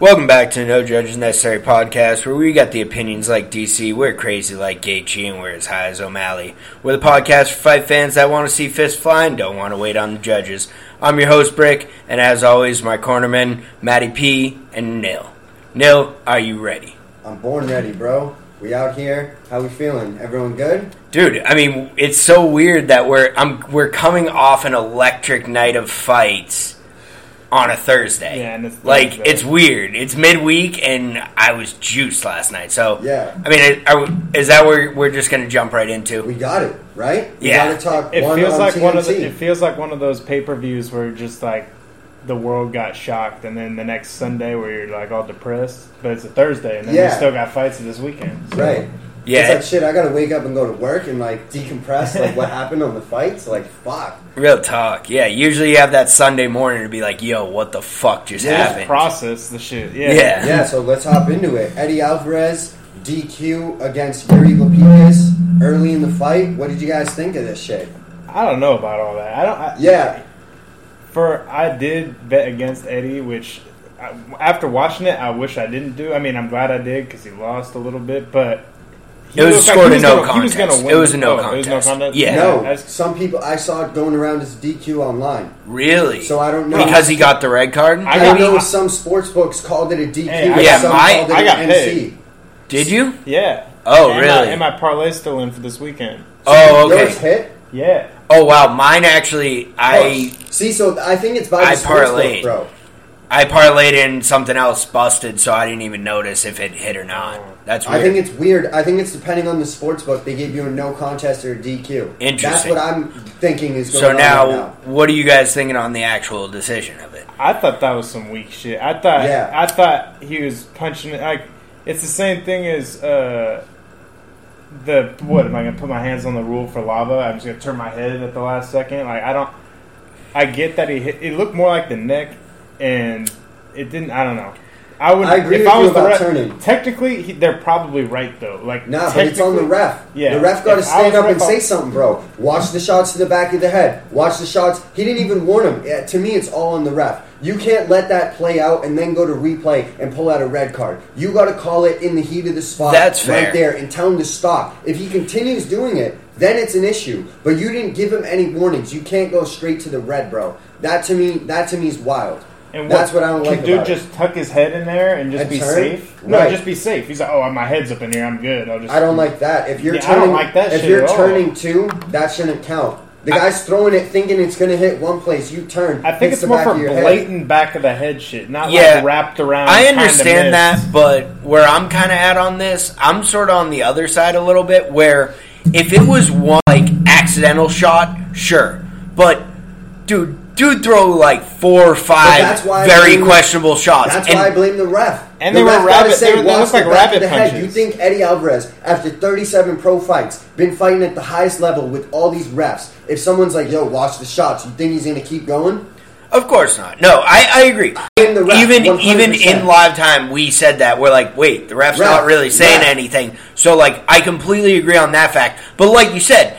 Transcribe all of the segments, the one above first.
Welcome back to No Judges Necessary podcast, where we got the opinions like DC, we're crazy like Gaethje, and we're as high as O'Malley. We're the podcast for fight fans that want to see fists fly and don't want to wait on the judges. I'm your host, Brick, and as always, my cornermen, Matty P and Nil. Nil, are you ready? I'm born ready, bro. We out here. How we feeling? Everyone good? Dude, I mean, it's so weird that we're I'm we're coming off an electric night of fights on a Thursday. Yeah, and it's like Thursday. it's weird. It's midweek, and I was juiced last night. So Yeah. I mean, it- are, we- is that where we're just going to jump right into? We got it, right? We Yeah. gotta talk It one feels on like TNT. one of the, it feels like one of those pay per views where just like the world got shocked, and then the next Sunday where you're like all depressed, but it's a Thursday, and then Yeah. we still got fights this weekend. So- Right. Yeah. It's like shit, I gotta wake up and go to work and like decompress like what happened on the fights. Like fuck. Real talk. Yeah. Usually you have that Sunday morning to be like, "Yo, what the fuck just Yeah. happened?" process the shit. Yeah, Yeah. Yeah, so let's hop into it. Eddie Alvarez, DQ against Yuri Lapicus early in the fight. What did you guys think of this shit? I don't know about all that. I don't. I, Yeah. For I did bet against Eddie, which I, after watching it, I wish I didn't do. I mean, I'm glad I did because he lost a little bit, but he It was looked scored he a no gonna- he was contest. gonna win. It was a no Oh, It was no contest. contest. Yeah. No, some people I saw it going around as DQ online. Really? So I don't know because he got the red card. I I, got- know some sports books called it a DQ. Hey, I but got- some my- called it I got an MC. paid. Did you? yeah. Oh, and really? My, and my parlay still in for this weekend. Oh, okay. Yours hit. Yeah. Oh wow, mine actually. I Oh, see. So I think it's by the I sports parlayed. book, bro. I parlayed in something else busted, so I didn't even notice if it hit or not. That's weird. I think it's weird. I think it's depending on the sports book. They gave you a no contest or a DQ. That's what I'm thinking is going so on now, right now. what are you guys thinking on the actual decision of it? I thought that was some weak shit. I thought Yeah. I thought he was punching it like it's the same thing as uh the what am I gonna put my hands on the rule for lava? I'm just gonna turn my head at the last second. Like I don't I get that he hit it looked more like the neck and it didn't I don't know. I would I agree if with I you was the about ref, turning. Technically he, they're probably right though. Like Nah, but it's on the ref. Yeah. The ref got to stand up and I'll- say something, bro. Watch the shots to the back of the head. Watch the shots. He didn't even warn him. Yeah, to me, it's all on the ref. You can't let that play out and then go to replay and pull out a red card. You got to call it in the heat of the spot That's fair. right there and tell him to stop. If he continues doing it, then it's an issue. But you didn't give him any warnings. You can't go straight to the red, bro. That to me, that to me is wild. And That's what I don't can like dude about it. just tuck his head in there and just And be turn? safe? No, Right. just be safe. He's like, oh, my head's up in here. I'm good. I'll just. I don't like that. If you're Yeah, I don't turning, like that if shit you're at all. turning two, that shouldn't count. The guy's throwing it, thinking it's going to hit one place. You turn. I think it's the more for of your head. blatant back of the head shit, not Yeah. like wrapped around. I understand that, but where I'm kind of at on this, I'm sort of on the other side a little bit. Where if it was one like accidental shot, sure, but dude, dude, throw like four or five that's why very blame- questionable shots. That's and why I blame the ref. And the they were ref gotta rabbit- say, they were- they "Watch looked like the rabbit the head." punches. You think Eddie Alvarez, after 37 pro fights, been fighting at the highest level with all these refs? If someone's like, "Yo, watch the shots," you think he's going to keep going? Of course not. No, I, I agree. ref, even 100%. even in live time, we said that we're like, wait, the ref's Ref, not really saying ref. anything. So like, I completely agree on that fact. But like you said,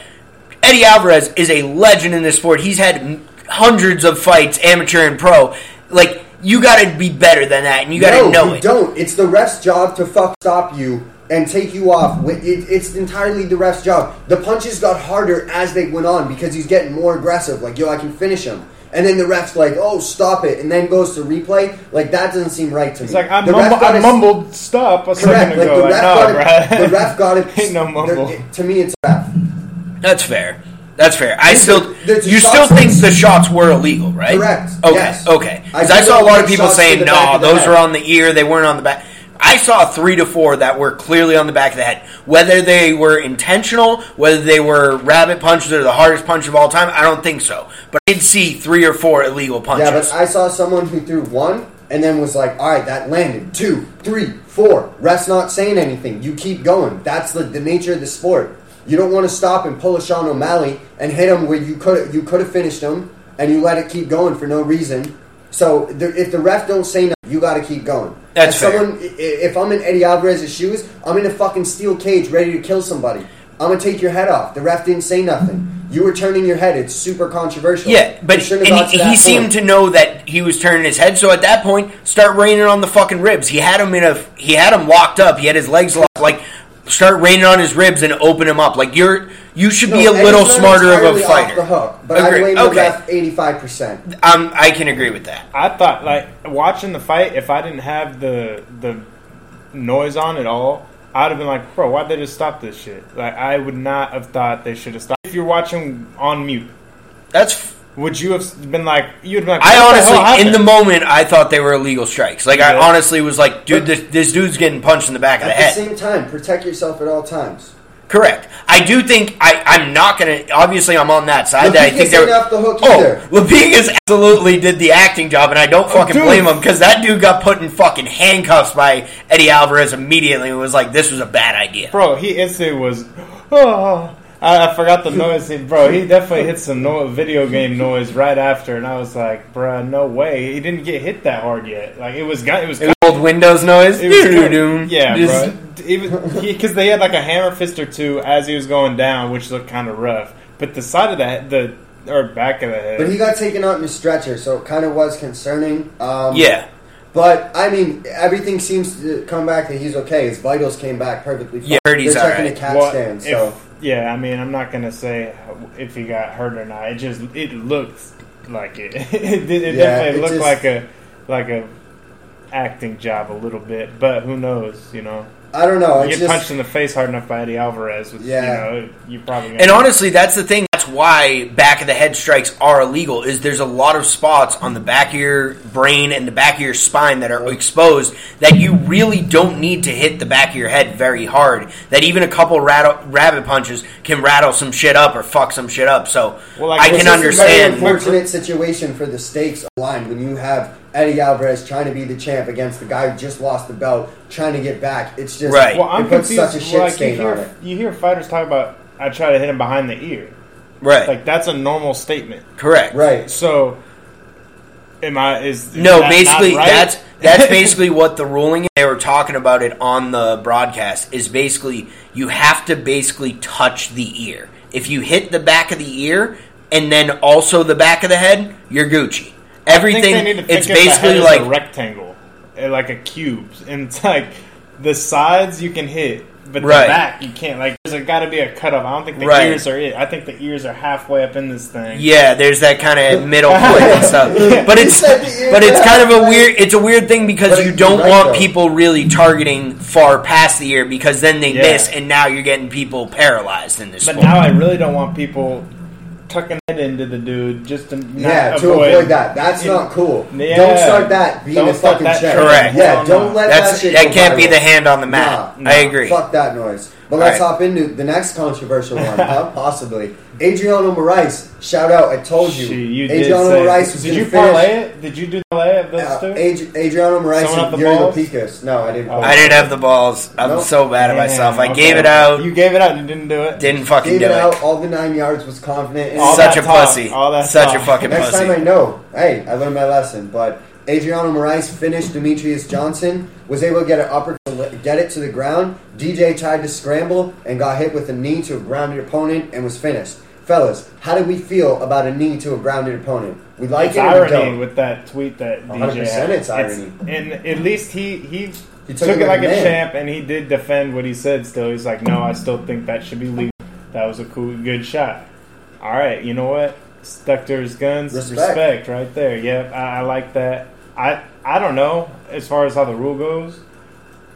Eddie Alvarez is a legend in this sport. He's had m- hundreds of fights, amateur and pro. Like, you got to be better than that, and you got to no, know you it. don't. It's the ref's job to fuck stop you and take you off. It- it- It's entirely the ref's job. The punches got harder as they went on because he's getting more aggressive. Like, yo, I can finish him. And then the ref's like, oh, stop it. And then goes to replay. Like, that doesn't seem right to It's me. like I, The mumble, ref I mumbled stop a Correct. second Like, ago. the Like, ref no, got bruh. it. The ref got it. Ain't no mumble. there- To me, it's ref. That's fair. That's fair. I still, the- the you still think the shots were illegal, right? Correct, Okay. yes. Okay. I Because I, do saw a lot of people saying, "No, those head." were on the ear. They weren't on the back." I saw three to four that were clearly on the back of the head. Whether they were intentional, whether they were rabbit punches or the hardest punch of all time, I don't think so. But I did see three or four illegal punches. Yeah, but I saw someone who threw one and then was like, all right, that landed. Two, three, four. Ref's not saying anything. You keep going. That's the, the nature of the sport. You don't want to stop and pull a Sean O'Malley and hit him where you could you could have finished him and you let it keep going for no reason. So the, if the ref don't say nothing, you got to keep going. That's As fair. someone, if I'm in Eddie Alvarez's shoes, I'm in a fucking steel cage ready to kill somebody. I'm gonna take your head off. The ref didn't say nothing. You were turning your head. It's super controversial. Yeah, but and he, he seemed to know that he was turning his head. So at that point, start raining on the fucking ribs. He had him in a he had him locked up. He had his legs locked. Like start raining on his ribs and open him up. Like you're you should No, be a and little smarter of a entirely fighter. Off the hook, but I Agree. blame Okay. the ref 85. percent Um, I can agree with that. I thought like watching the fight. If I didn't have the the noise on at all, I'd have been like, bro, why'd they just stop this shit? Like I would not have thought they should have stopped. If you're watching on mute, That's would you have been like? You'd been like, I what the honestly, in the moment, I thought they were illegal strikes. Like I honestly was like, dude, this, this dude's getting punched in the back of the head. At the same time, protect yourself at all times. Correct. I do think I, I'm not gonna. Obviously, I'm on that side. that I Lapicus think they're ain't off the hook Oh, either. Lapicus absolutely did the acting job, and I don't oh, fucking dude. blame him because that dude got put in fucking handcuffs by Eddie Alvarez immediately and was like, "This was a bad idea." bro, he instantly was. Oh, I, I forgot the noise, He- bro. He definitely hit some no, video game noise right after, and I was like, bruh, no way. He didn't get hit that hard yet. Like it was, gu- it was. It was old Windows noise. It was yeah, Just- bro. Because they had like a hammer fist or two as he was going down, which looked kind of rough. But the side of the the or back of the head, But he got taken out in a stretcher, so it kind of was concerning. Um, Yeah, But I mean, everything seems to come back that he's okay. His vitals came back perfectly fine. Yeah, heard he's They're checking alright. a CAT What scan. if- So yeah, I mean, I'm not gonna say if he got hurt or not. It just it looks like it. it, it Yeah, definitely it looked just- like a like a acting job a little bit, but who knows? You know, I don't know. you get just punched in the face hard enough by Eddie Alvarez. With, Yeah. you know, you probably and honestly, that's the thing. That's why back of the head strikes are illegal. Is there's a lot of spots on the back of your brain and the back of your spine that are exposed that you really don't need to hit the back of your head very hard. That even a couple rattle, rabbit punches can rattle some shit up or fuck some shit up. So Well, like, I it's can It's just a very understand. unfortunate situation for the stakes aligned when you have Eddie Alvarez trying to be the champ against the guy who just lost the belt, trying to get back. It's just Right. Well, I'm it puts confused. such a shit like, stain you hear, on it. You hear fighters talk about I try to hit him behind the ear. Right. Like that's a normal statement. Correct. Right. So, am I? Is, is No, that basically not right? that's that's basically what the ruling is. They were talking about it on the broadcast. Is basically you have to basically touch the ear. If you hit the back of the ear and then also the back of the head, you're Gucci. Everything. I think they need to think it's of the basically head like a rectangle, eh, like a cube, and it's like the sides you can hit, but Right. the back you can't. Like there's got to be a cut off. I don't think the Right. ears are it. I think the ears are halfway up in this thing. yeah, there's that kind of middle point and stuff. But it's said the ear but it's kind of a weird. It's a weird thing because But you don't right, want though. people really targeting far past the ear because then they Yeah. miss and now you're getting people paralyzed in this But sport. now I really don't want people tucking it into the dude just to not yeah, to avoid, avoid that. That's you not cool. Yeah. Don't start that being Don't a start fucking that check. Correct. Yeah, No, don't no. let That's that shit that can't be the hand on the mat. Nah, I agree. Fuck that noise. But let's Right. hop into the next controversial one, huh? Possibly. Adriano Moraes, shout out, I told you. Gee, you Adriano did say. Moraes was did gonna you finish, parlay it? Did you do the parlay of those uh, two? Ad- Adriano Moraes Someone up and the Yuri balls? No, I didn't. Oh. I didn't have the balls. I'm Nope. so bad at Damn, myself. I okay. gave it out. You gave it out and didn't do it. didn't fucking Gave do it it. out, all the nine yards, was confident. in. All Such that a talk, pussy. all that Such a fucking Next pussy. time I know. Hey, I learned my lesson. But Adriano Moraes finished Demetrious Johnson, was able to get an upper, get it to the ground. DJ tried to scramble and got hit with a knee to a grounded opponent and was finished. Fellas, how do we feel about a knee to a grounded opponent? We like it's it irony with that tweet that DJ 100% had. it's irony. and at least he he, He took, it like a, champ, and he did defend what he said. Still, he's like, no, I still think that should be legal. That was a cool, good shot. All right, you know what? Stuck to his guns. Respect. Respect, right there. Yep, I, I like that. I I don't know as far as how the rule goes.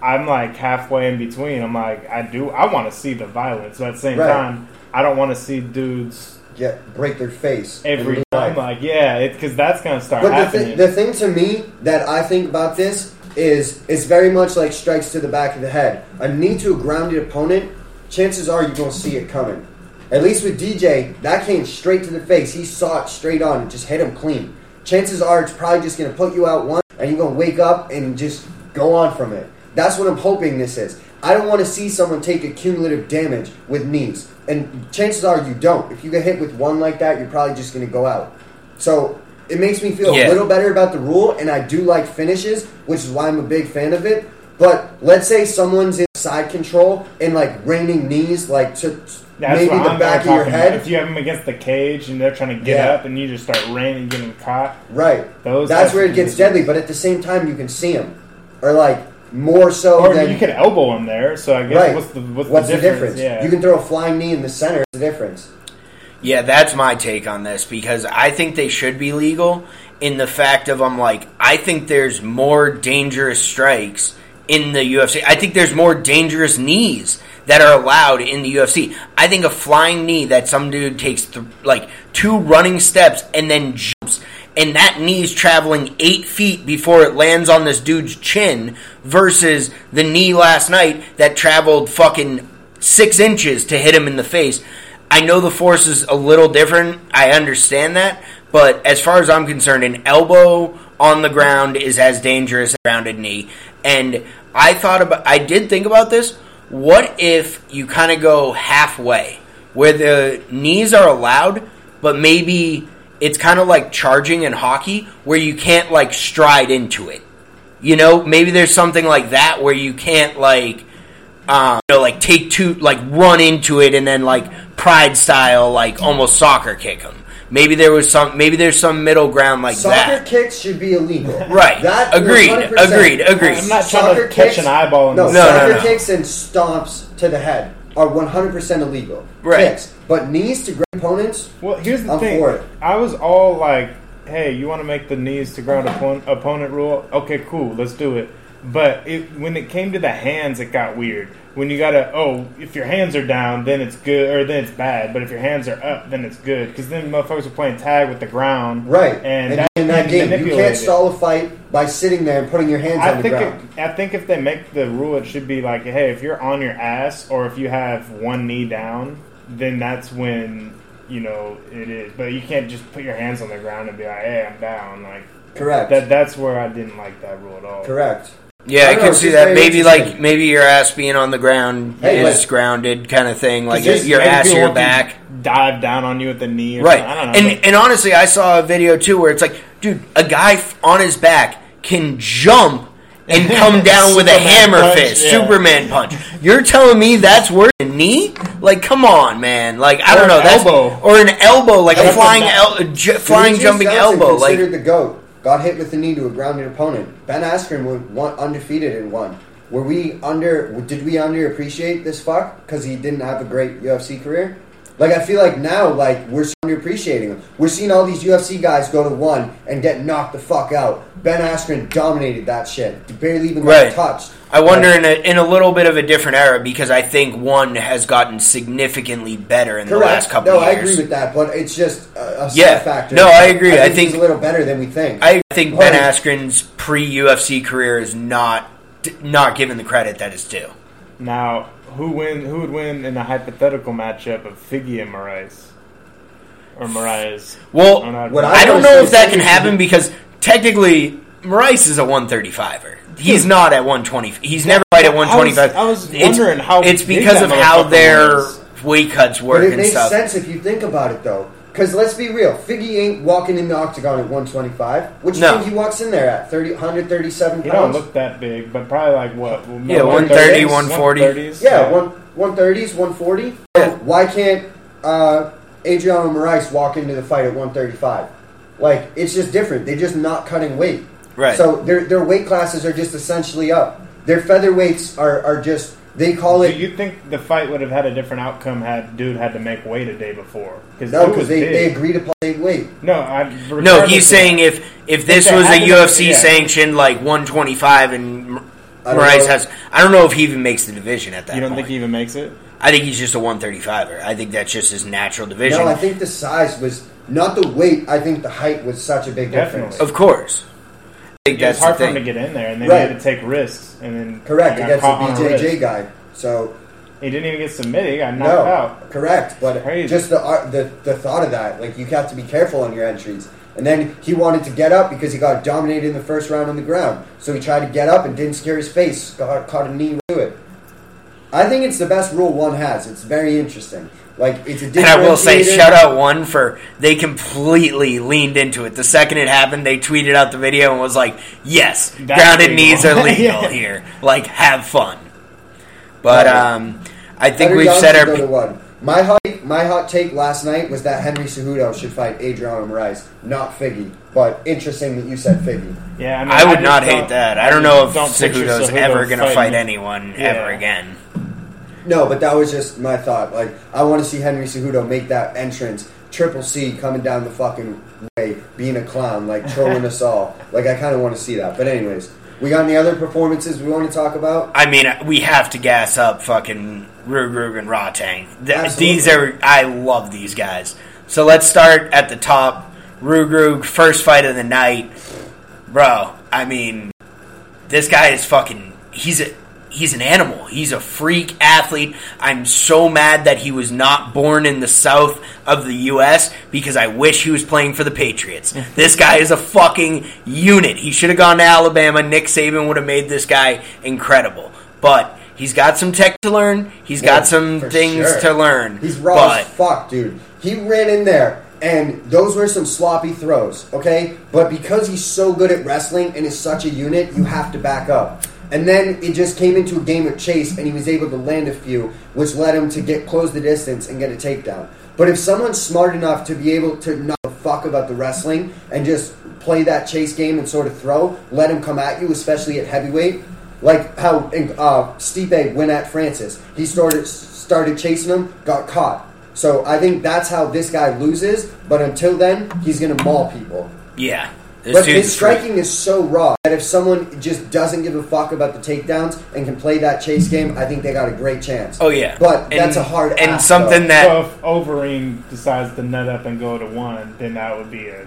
I'm like halfway in between. I'm like, I do. I want to see the violence, but at the same Right. time, I don't want to see dudes Get break their face every time. Like, yeah, because that's gonna start But the, happening. thi- the thing to me that I think about this is it's very much like strikes to the back of the head. A knee to a grounded opponent, chances are you're going to see it coming. At least with DJ, that came straight to the face. He saw it straight on and just hit him clean. Chances are it's probably just going to put you out once and you're going to wake up and just go on from it. That's what I'm hoping this is. I don't want to see someone take a cumulative damage with knees. And chances are you don't. If you get hit with one like that, you're probably just going to go out. So it makes me feel Yeah. a little better about the rule, and I do like finishes, which is why I'm a big fan of it. But let's say someone's in side control and like raining knees, like to That's maybe the I'm back of talking your about. head. If you have them against the cage and they're trying to get Yeah. up and you just start raining, getting caught. Right. Those That's where it gets deadly, but at the same time, you can see them, or like more so Or than you could elbow him there. So I guess right. what's the what's, What's the difference? Yeah. You can throw a flying knee in the center. It's the difference. Yeah, that's my take on this because I think they should be legal in the fact of I'm like I think there's more dangerous strikes in the UFC. I think there's more dangerous knees that are allowed in the UFC. I think a flying knee that some dude takes th- like two running steps and then jumps and that knee's traveling eight feet before it lands on this dude's chin versus the knee last night that traveled fucking six inches to hit him in the face. I know the force is a little different. I understand that. But as far as I'm concerned, an elbow on the ground is as dangerous as a grounded knee. And I thought about, I did think about this. What if you kind of go halfway, where the knees are allowed, but maybe it's kind of like charging in hockey, where you can't like stride into it. You know, maybe there's something like that where you can't like um, you know, like take two, like run into it and then like pride style, like almost soccer kick them. Maybe there was some, maybe there's some middle ground like Soccer that. kicks should be illegal. Right. That Agreed. 100%. Agreed. Agreed. I'm not trying Soccer to catch kicks- an eyeball in No, the No, no, no. kicks and stomps to the head are 100% illegal. Right. Kicks. But knees to ground opponents, Well, here's the I'm thing. for it. I was all like, "Hey, you want to make the knees to ground opponent, opponent rule? Okay, cool, let's do it." But it, when it came to the hands, it got weird. When you gotta, oh, if your hands are down, then it's good, or then it's bad. But if your hands are up, then it's good. Because then motherfuckers are playing tag with the ground, right. And, And, that in that game, you can't stall a fight by sitting there and putting your hands I on the think ground. it, I think if they make the rule, it should be like, hey, if you're on your ass or if you have one knee down, then that's when you know it is. But you can't just put your hands on the ground and be like, hey, I'm down. Like Correct. that. That's where I didn't like that rule at all. Correct. Yeah, I I, can see that. Maybe like maybe your ass being on the ground Hey, is like- grounded, kind of thing. Like your ass, your back. dive down on you at the knee. Or Right. I don't know. And and honestly, I saw a video too where it's like, dude, a guy on his back can jump and come down with a hammer punch, fist, yeah. Superman punch. You're telling me that's worse than knee? Like, come on, man. Like, I Or don't know. That's elbow. or an elbow, like a flying, a- el- j- flying jumping Johnson elbow. Like, the goat. Got hit with the knee to a grounded opponent. Ben Askren went one undefeated and won. Were we under? Did we underappreciate this fuck because he didn't have a great UFC career? Like I feel like now, like we're underappreciating him. We're seeing all these UFC guys go to one and get knocked the fuck out. Ben Askren dominated that shit. Barely even got Right. touched. I wonder Like, in a, in a little bit of a different era because I think one has gotten significantly better in the last correct. couple No, I years. agree with that, but it's just a, a Yeah. factor. No, I agree. I think, he's think- a little better than we think. I think Ben Askren's pre UFC career is not not given the credit that is due. now, who win? Who would win in a hypothetical matchup of Figgy and Moraes? Or Moraes? Well, I don't know. what I, I don't know if that can happen because technically Rice is a 135er. He's not at 120. He's never right at I was- 125. I was It's- wondering how it's because of how their was. weight cuts work But it and makes stuff. sense if you think about it, though. Because let's be real, Figgy ain't walking in the octagon at 125. What do you No. think he walks in there at? 30, 137 He don't look that big, but probably like what? Yeah, 130, 140. 130s? yeah, one, 130s, 140. Yeah. Why can't uh, Adriano Moraes walk into the fight at 135? Like, it's just different. They're just not cutting weight. Right. So their, their weight classes are just essentially up. Their featherweights are, are just, they call Do it. you think the fight would have had a different outcome had dude had to make weight a day before? Because no, because they, they agreed upon same weight. No, I, no, he's saying if if this they was a UFC yeah. sanctioned like 125 and I don't Rice know. has, I don't know if he even makes the division at that you don't point. think he even makes it. I think he's just a 135er. I think that's just his natural division. No, I think the size was not the weight. I think the height was such a big Definitely. difference. of course. I think It's that's hard the for him to get in there, and then Right. he had to take risks, and then Correct he got against caught on a the BJJ wrist. guy. So He didn't even get submitted; he got knocked no, out. correct. But Crazy. just the, art- the the thought of that, like you have to be careful on your entries. And then he wanted to get up because he got dominated in the first round on the ground. So he tried to get up and didn't scare his face. Got caught a knee to it. I think it's the best rule one has. It's very interesting. Like it's a And I will say, shout out one for they completely leaned into it. The second it happened, they tweeted out the video and was like, "Yes, That's grounded legal." knees are legal Yeah. here. Like, have fun." But Love um, I think Henry we've Young said should our. go to one. My hot, my hot take last night was that Henry Cejudo should fight Adriano Moraes, not Figgy. But interesting that you said Figgy. Yeah, I, mean, I would just not hate that. I don't know if don't Cejudo's Cejudo ever going to fight anyone Yeah. ever again. No, but that was just my thought. Like, I want to see Henry Cejudo make that entrance, Triple C coming down the fucking way, being a clown, like trolling us all. Like, I kind of want to see that. But anyways, we got any other performances we want to talk about? I mean, we have to gas up fucking Rug and Rodtang. Th- These are I love these guys. So let's start at the top. Rugrug, first fight of the night, bro. I mean, this guy is fucking. He's a he's an animal. He's a freak athlete. I'm so mad that he was not born in the south of the U.S. because I wish he was playing for the Patriots. this guy is a fucking unit. He should have gone to Alabama. Nick Saban would have made this guy incredible. But he's got some tech to learn. He's Yeah, got some things sure. to learn. He's raw but as fuck, dude. He ran in there, and those were some sloppy throws, okay? But because he's so good at wrestling and is such a unit, you have to back up. And then it just came into a game of chase, and he was able to land a few, which led him to get close the distance and get a takedown. But if someone's smart enough to be able to not fuck about the wrestling and just play that chase game and sort of throw, let him come at you, especially at heavyweight, like how uh, Stipe went at Francis. He started started chasing him, got caught. So I think that's how this guy loses. But until then, he's gonna maul people. yeah, this But his striking is so raw that if someone just doesn't give a fuck about the takedowns and can play that chase game, I think they got a great chance. Oh yeah, But And- that's a hard and ask, something though. that So if Overeem decides to nut up and go to one, then that would be a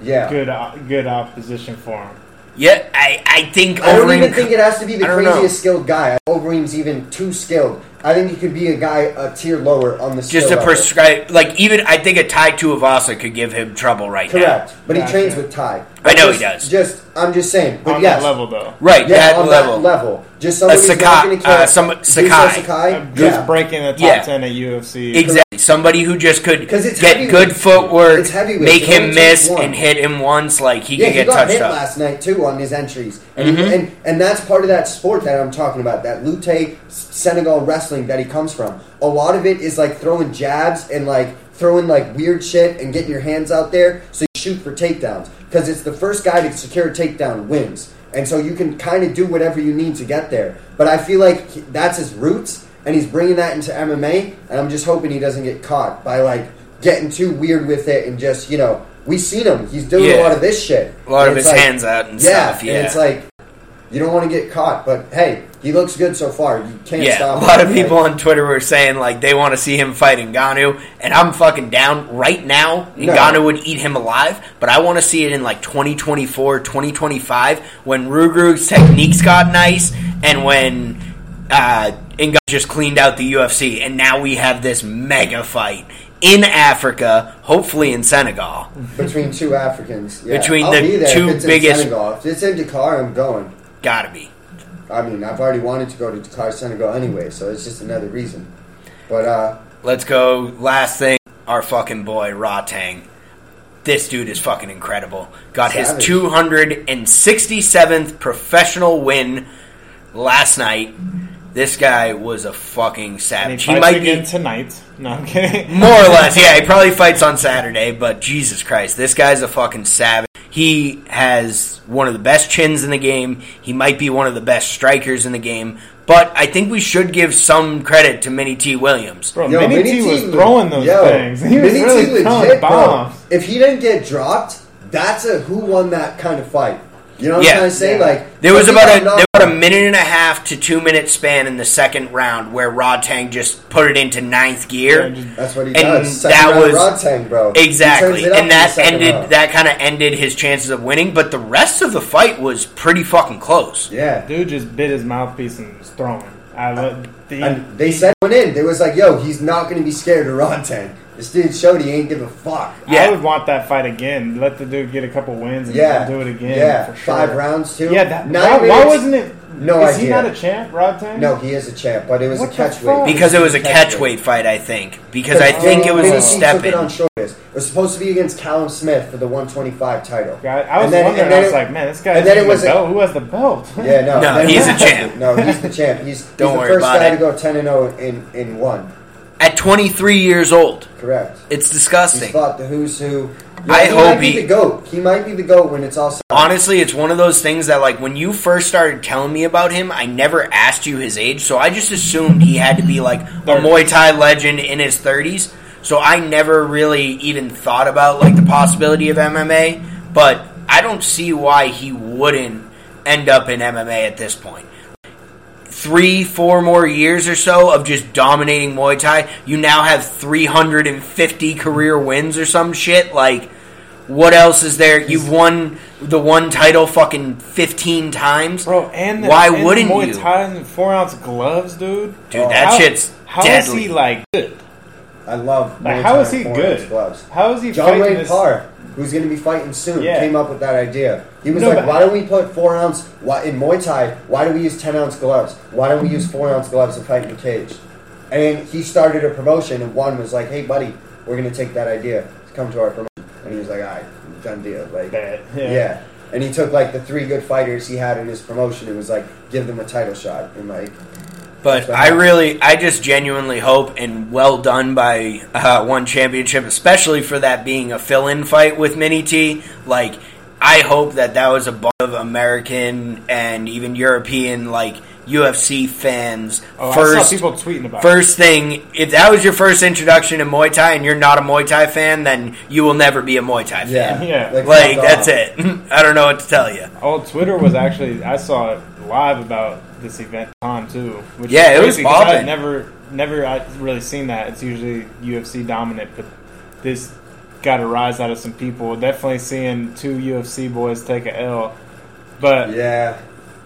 Yeah. good op- good opposition for him. yeah, I I think I don't even think it has to be the I don't know. craziest skilled guy. Overeem's even too skilled. I think he could be a guy a tier lower on the just skill to level. prescribe like even I think a Tai Tuivasa could give him trouble right now. Correct, but he Gotcha. trains with Ty. I know he does. Just, I'm just saying. But on yes, that level, though. Right, yeah, that on level. that level. Just somebody who's Sakai- not going to care. uh, some- Duso Sakai. Sakai, Just yeah. breaking the top Yeah. ten at UFC. Exactly. Somebody who just could 'Cause it's get heavyweight. good footwork, It's heavyweight. make It him only takes miss, one. and hit him once, like he Yeah, could he get got touched hit up. last night too on his entries, and, Mhm. and and that's part of that sport that I'm talking about. That Lute Senegal wrestling that he comes from. A lot of it is like throwing jabs and like throwing like weird shit and getting your hands out there so you shoot for takedowns because it's the first guy to secure a takedown wins, and so you can kind of do whatever you need to get there. But I feel like that's his roots, and he's bringing that into MMA, and I'm just hoping he doesn't get caught by like getting too weird with it and just you know. We've seen him. He's doing a lot of this shit. A lot And of his like- hands out and yeah, stuff. Yeah, and it's like you don't want to get caught, but hey, he looks good so far. You can't yeah. stop. A lot him. of people on Twitter were saying like they want to see him fight Ngannou, and I'm fucking down right now. No. Ngannou would eat him alive, but I want to see it in like 2024, 2025 when Rugrug's techniques got nice and when uh, Ngannou just cleaned out the UFC, and now we have this mega fight in Africa, hopefully in Senegal. between two Africans. Yeah. Between I'll the be there two if it's biggest- In Senegal. If it's in Dakar, I'm going. Gotta be. I mean, I've already wanted to go to Dakar, Senegal anyway, so it's just another reason. But uh, Let's go. Last thing, our fucking boy Rodtang. This dude is fucking incredible. Got Savage. his 267th professional win last night. This guy was a fucking And savage. he He might again be tonight. No, I'm kidding. more or less. Yeah, he probably fights on Saturday, but Jesus Christ, this guy's a fucking savage. He has one of the best chins in the game. He might be one of the best strikers in the game. But I think we should give some credit to Mini T. Williams. Bro, yo, Mini Mini T was T throwing those yo, things. He was Mini really T legit, bro. If he didn't get dropped, that's a who won that kind of fight. You know what Yeah. I'm trying to say? Yeah. Like There was about a knocked there was about a minute and a half to two minute span in the second round where Rodtang just put it into ninth gear. Yeah, That's what he And does. Second that round was- Rodtang, bro. Exactly, turns it up in and that ended round. that kind of ended his chances of winning. But the rest of the fight was pretty fucking close. Yeah. Dude just bit his mouthpiece and was throwing. I let the, And they said went in. They was like, "Yo, he's not going to be scared of Rodtang." This dude showed he ain't give a fuck. Yeah. I would want that fight again. Let the dude get a couple wins and Yeah, do it again. Yeah, for sure. five rounds too. Yeah, that, Nine why, why wasn't it? No is he not a champ, Rodtang? No, he is a champ, but it was What a the catch weight. Because it was a catch weight fight, I think. Because I think it was Vinny a T step took it on in. shoulders. It was supposed to be against Callum Smith for the 125 title. I, I was And then- wondering. and then I was it- like, man, this guy and then it the was a- belt. Who has the belt? Yeah, no. No, he's a champ. No, he's the champ. He's, he's the first guy it. to go 10 and 0 in in one. At 23 years old. Correct. It's He's disgusting. fought the who's who. I he hope might be he- the goat. He might be the goat when it's all said. Honestly, it's one of those things that, like, when you first started telling me about him, I never asked you his age, so I just assumed he had to be, like, a Thirty. Muay Thai legend in his 30s. So I never really even thought about, like, the possibility of MMA, but I don't see why he wouldn't end up in MMA at this point. Three, four more years or so of just dominating Muay Thai, you now have 350 career wins or some shit. Like, what else is there? You've won the one title fucking 15 times. Bro, and the, Why and wouldn't Muay you? Thai and four ounce gloves, dude. Dude, that How- shit's How is deadly. he like good? I love. Like, Muay how Thai is he four good? Gloves. How is he John fighting Wayne this? Parr, who's going to be fighting soon, Yeah. came up with that idea. He was No, like, "Why don't we put four ounce why, in Muay Thai? Why do we use ten ounce gloves? Why don't we use four ounce gloves to fight in the cage?" And he started a promotion, and one was like, "Hey, buddy, we're going to take that idea to come to our promotion." And he was like, "All right, done deal." Like, yeah. Yeah. And he took like the three good fighters he had in his promotion and was like, "Give them a title shot." And like, But I really, I just genuinely hope, and well done by uh, one championship, especially for that being a fill-in fight with Mini T. Like, I hope that that was a bunch of American and even European like UFC fans. Oh, I first, saw people tweeting about it. first thing, if that was your first introduction to Muay Thai and you're not a Muay Thai fan, then you will never be a Muay Thai fan. yeah, Yeah. Like fuck that's off. it. I don't know what to tell you. Oh, Twitter was actually I saw it live about this event on too. Which Yeah, is it was crazy 'cause popping. I'd never, never I really seen that. It's usually UFC dominant, but this got a rise out of some people. Definitely seeing two UFC boys take a L, but Yeah,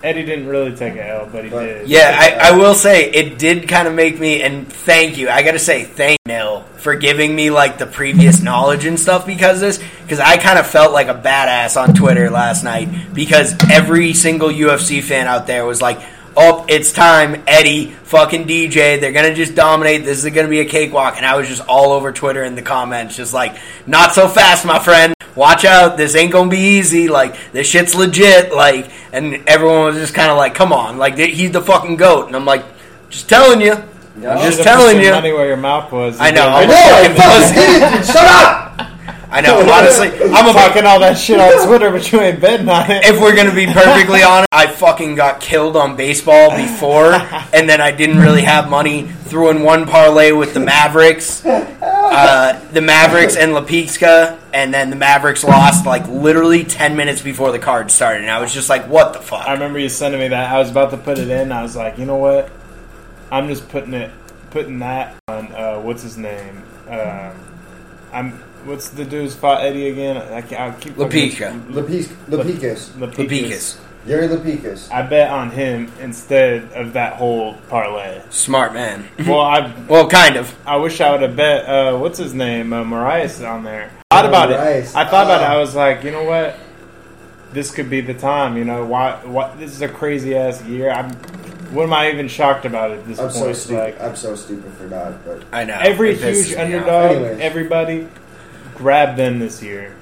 Eddie didn't really take a L, but he But- did. Yeah, I, I will say it did kind of make me, and thank you. I got to say thank you, Nil, for giving me like the previous knowledge and stuff because of this. Because I kind of felt like a badass on Twitter last night because every single UFC fan out there was like, "Oh, it's time, Eddie, fucking DJ. They're gonna just dominate. This is gonna be a cakewalk." And I was just all over Twitter in the comments, just like, "Not so fast, my friend." Watch out, this ain't gonna be easy. Like, this shit's legit. Like, and everyone was just kind of like, come on, like, he's the fucking goat. And I'm like, just telling you. Yeah. I'm You just should've put telling you. money where your mouth was. I know, I know. I fucking fucking did it. Shut up. I know, honestly, I'm about talking all that shit on Twitter, but you ain't betting on it. if we're gonna be perfectly honest, I fucking got killed on baseball before, and then I didn't really have money. Threw in one parlay with the Mavericks, uh, the Mavericks and Lapicus, and then the Mavericks lost like literally ten minutes before the card started, and I was just like, "What the fuck?" I remember you sending me that. I was about to put it in. I was like, you know what? I'm just putting it, putting that on. Uh, what's his name? Um, I'm. What's the dude's fought Eddie again? I, can't- I keep fucking- Lapika. Lapis, Lapicus. Lapicus. Lapicus, Yuri Lapicus. I bet on him instead of that whole parlay. smart man. well, I Well, kind of. I wish I would have bet. Uh, what's his name? Uh, Marias on there. Thought about Marias. it. I thought about it. Oh. I was like, you know what? This could be the time. You know why? What? This is a crazy ass year. I'm. What am I even shocked about at this I'm so point? stupid. Like I'm so stupid for that. But I know. every huge underdog, Anyways. everybody, grab them this year.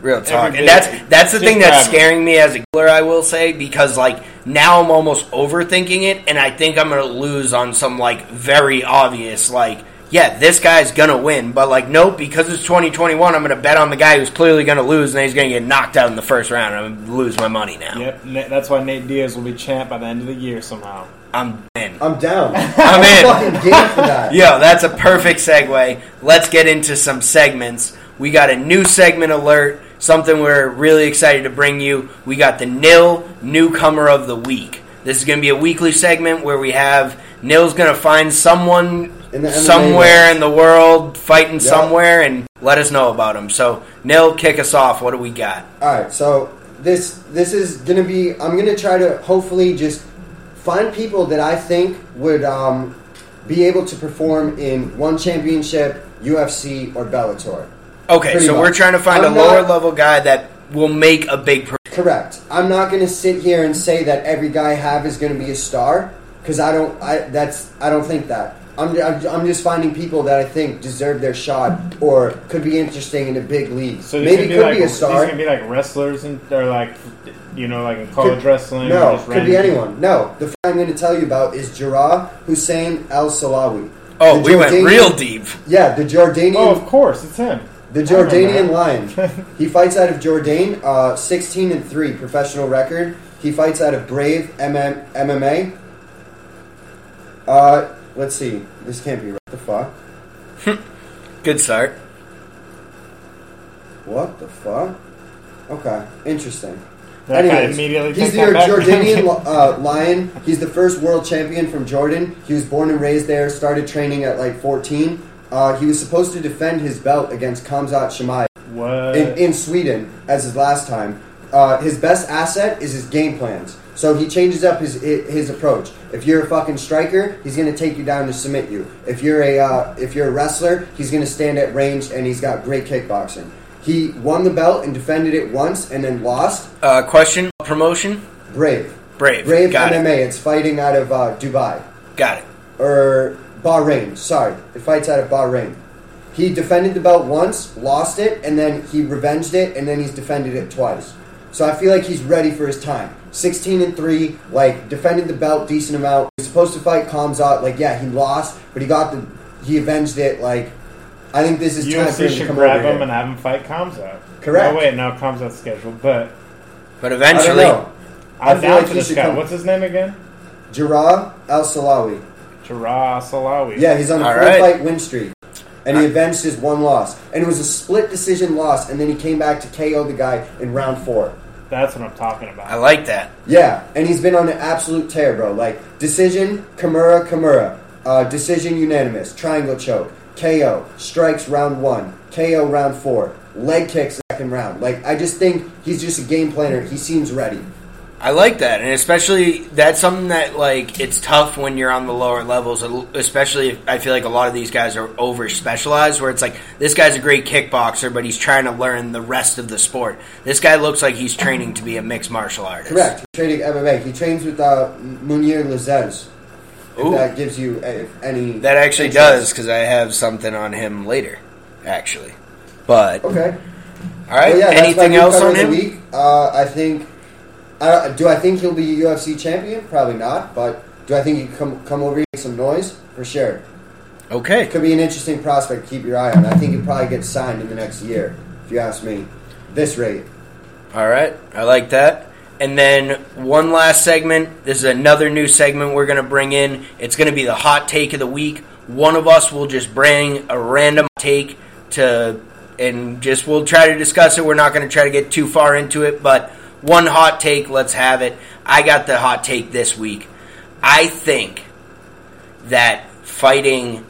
Real talk, and that's that's the Just thing that's grab 'em. scaring me as a killer. I will say because like now I'm almost overthinking it, and I think I'm gonna lose on some like very obvious like yeah this guy's gonna win, but like nope because it's 2021 I'm gonna bet on the guy who's clearly gonna lose and he's gonna get knocked out in the first round. I'm gonna lose my money now. Yep, Na- that's why Nate Diaz will be champ by the end of the year somehow. I'm in. I'm down. I'm in. fucking game for that. Yo, that's a perfect segue. Let's get into some segments. We got a new segment alert, something we're really excited to bring you. We got the Nil Newcomer of the Week. This is going to be a weekly segment where we have Nil's going to find someone In the somewhere in the world fighting Yeah. somewhere and let us know about him. So, Nil, kick us off. What do we got? All right, so this this is gonna be. I'm gonna try to hopefully just find people that I think would um, be able to perform in one championship, UFC or Bellator. Okay, Pretty so we're trying to find I'm a lower not- level guy that will make a big. Pro- Correct. I'm not going to sit here and say that every guy I have is going to be a star because I don't. I that's I don't think that. I'm, I'm, I'm just finding people that I think deserve their shot or could be interesting in a big league. So these Maybe can be could like, be a These sar. can be like wrestlers and or like you know like in college Could- wrestling. or No, just could be random- anyone. No, the f- I'm going to tell you about is Jarrah Hussein Al Salawi. oh, The we went real deep. Yeah, the Jordanian. Oh, of course, it's him. The Jordanian. Lion. he fights out of Jordan, uh, 16 and 3 professional record. He fights out of Brave MM, MMA. Uh, let's see. This can't be right. The fuck? Good start. What the fuck? Okay, interesting. That guy Anyways, immediately he's took the that back. Jordanian uh, Lion. He's the first world champion from Jordan. He was born and raised there. Started training at like 14. Uh, he was supposed to defend his belt against Khamzat Chimaev in, in Sweden as his last time. Uh, his best asset is his game plans. So he changes up his his approach. If you're a fucking striker, he's gonna take you down to submit you. If you're a uh, if you're a wrestler, he's gonna stand at range and he's got great kickboxing. He won the belt and defended it once and then lost. Uh, question: Promotion? Brave, Brave. Brave Got MMA. it. It's fighting out of uh, Dubai Got it. or Bahrain. Sorry, it fights out of Bahrain. He defended the belt once, lost it, and then he revenged it, and then he's defended it twice. So I feel like he's ready for his time. 16 and 3, like, defended the belt decent amount. He was supposed to fight Khamzat, like, yeah, he lost, but he got the, he avenged it, like, I think this is time for UFC him to should come grab over him here. and have him fight Khamzat. Correct. Oh wait, no, Khamzat's scheduled, but But I don't eventually, know. I I'm feel down like for he this should guy. come- What's his name again? Jarrah Al-Salawi. Jarrah Salawi. Yeah, he's on a All four right. fight win streak. And he avenged his one loss. And it was a split decision loss, and then he came back to KO the guy in round four. That's what I'm talking about. I like that. Yeah, and he's been on an absolute tear, bro. Like, decision, Kimura, Kimura. Uh, decision unanimous, triangle choke, KO, strikes round one, KO round four, leg kicks second round. Like, I just think he's just a game planner. He seems ready. I like that, and especially that's something that like it's tough when you're on the lower levels. Especially, if I feel like a lot of these guys are over specialized, where it's like this guy's a great kickboxer, but he's trying to learn the rest of the sport. This guy looks like he's training to be a mixed martial artist. Correct. He's training MMA. He trains with uh, Mounir Lazzez. If Ooh. that gives you any. That actually interest. does because I have something on him later, actually. But Okay. all right. Well, yeah, anything else on him? Week. Uh, I think. I, do I think he'll be a UFC champion? Probably not. But do I think he can come come over here and make some noise? For sure. Okay, Could be an interesting prospect to keep your eye on. I think he'll probably get signed in the next year, if you ask me. This rate. All right, I like that. And then one last segment. This is another new segment we're going to bring in. It's going to be the hot take of the week. One of us will just bring a random take to, and just we'll try to discuss it. We're not going to try to get too far into it, but one hot take, let's have it. I got the hot take this week. I think that fighting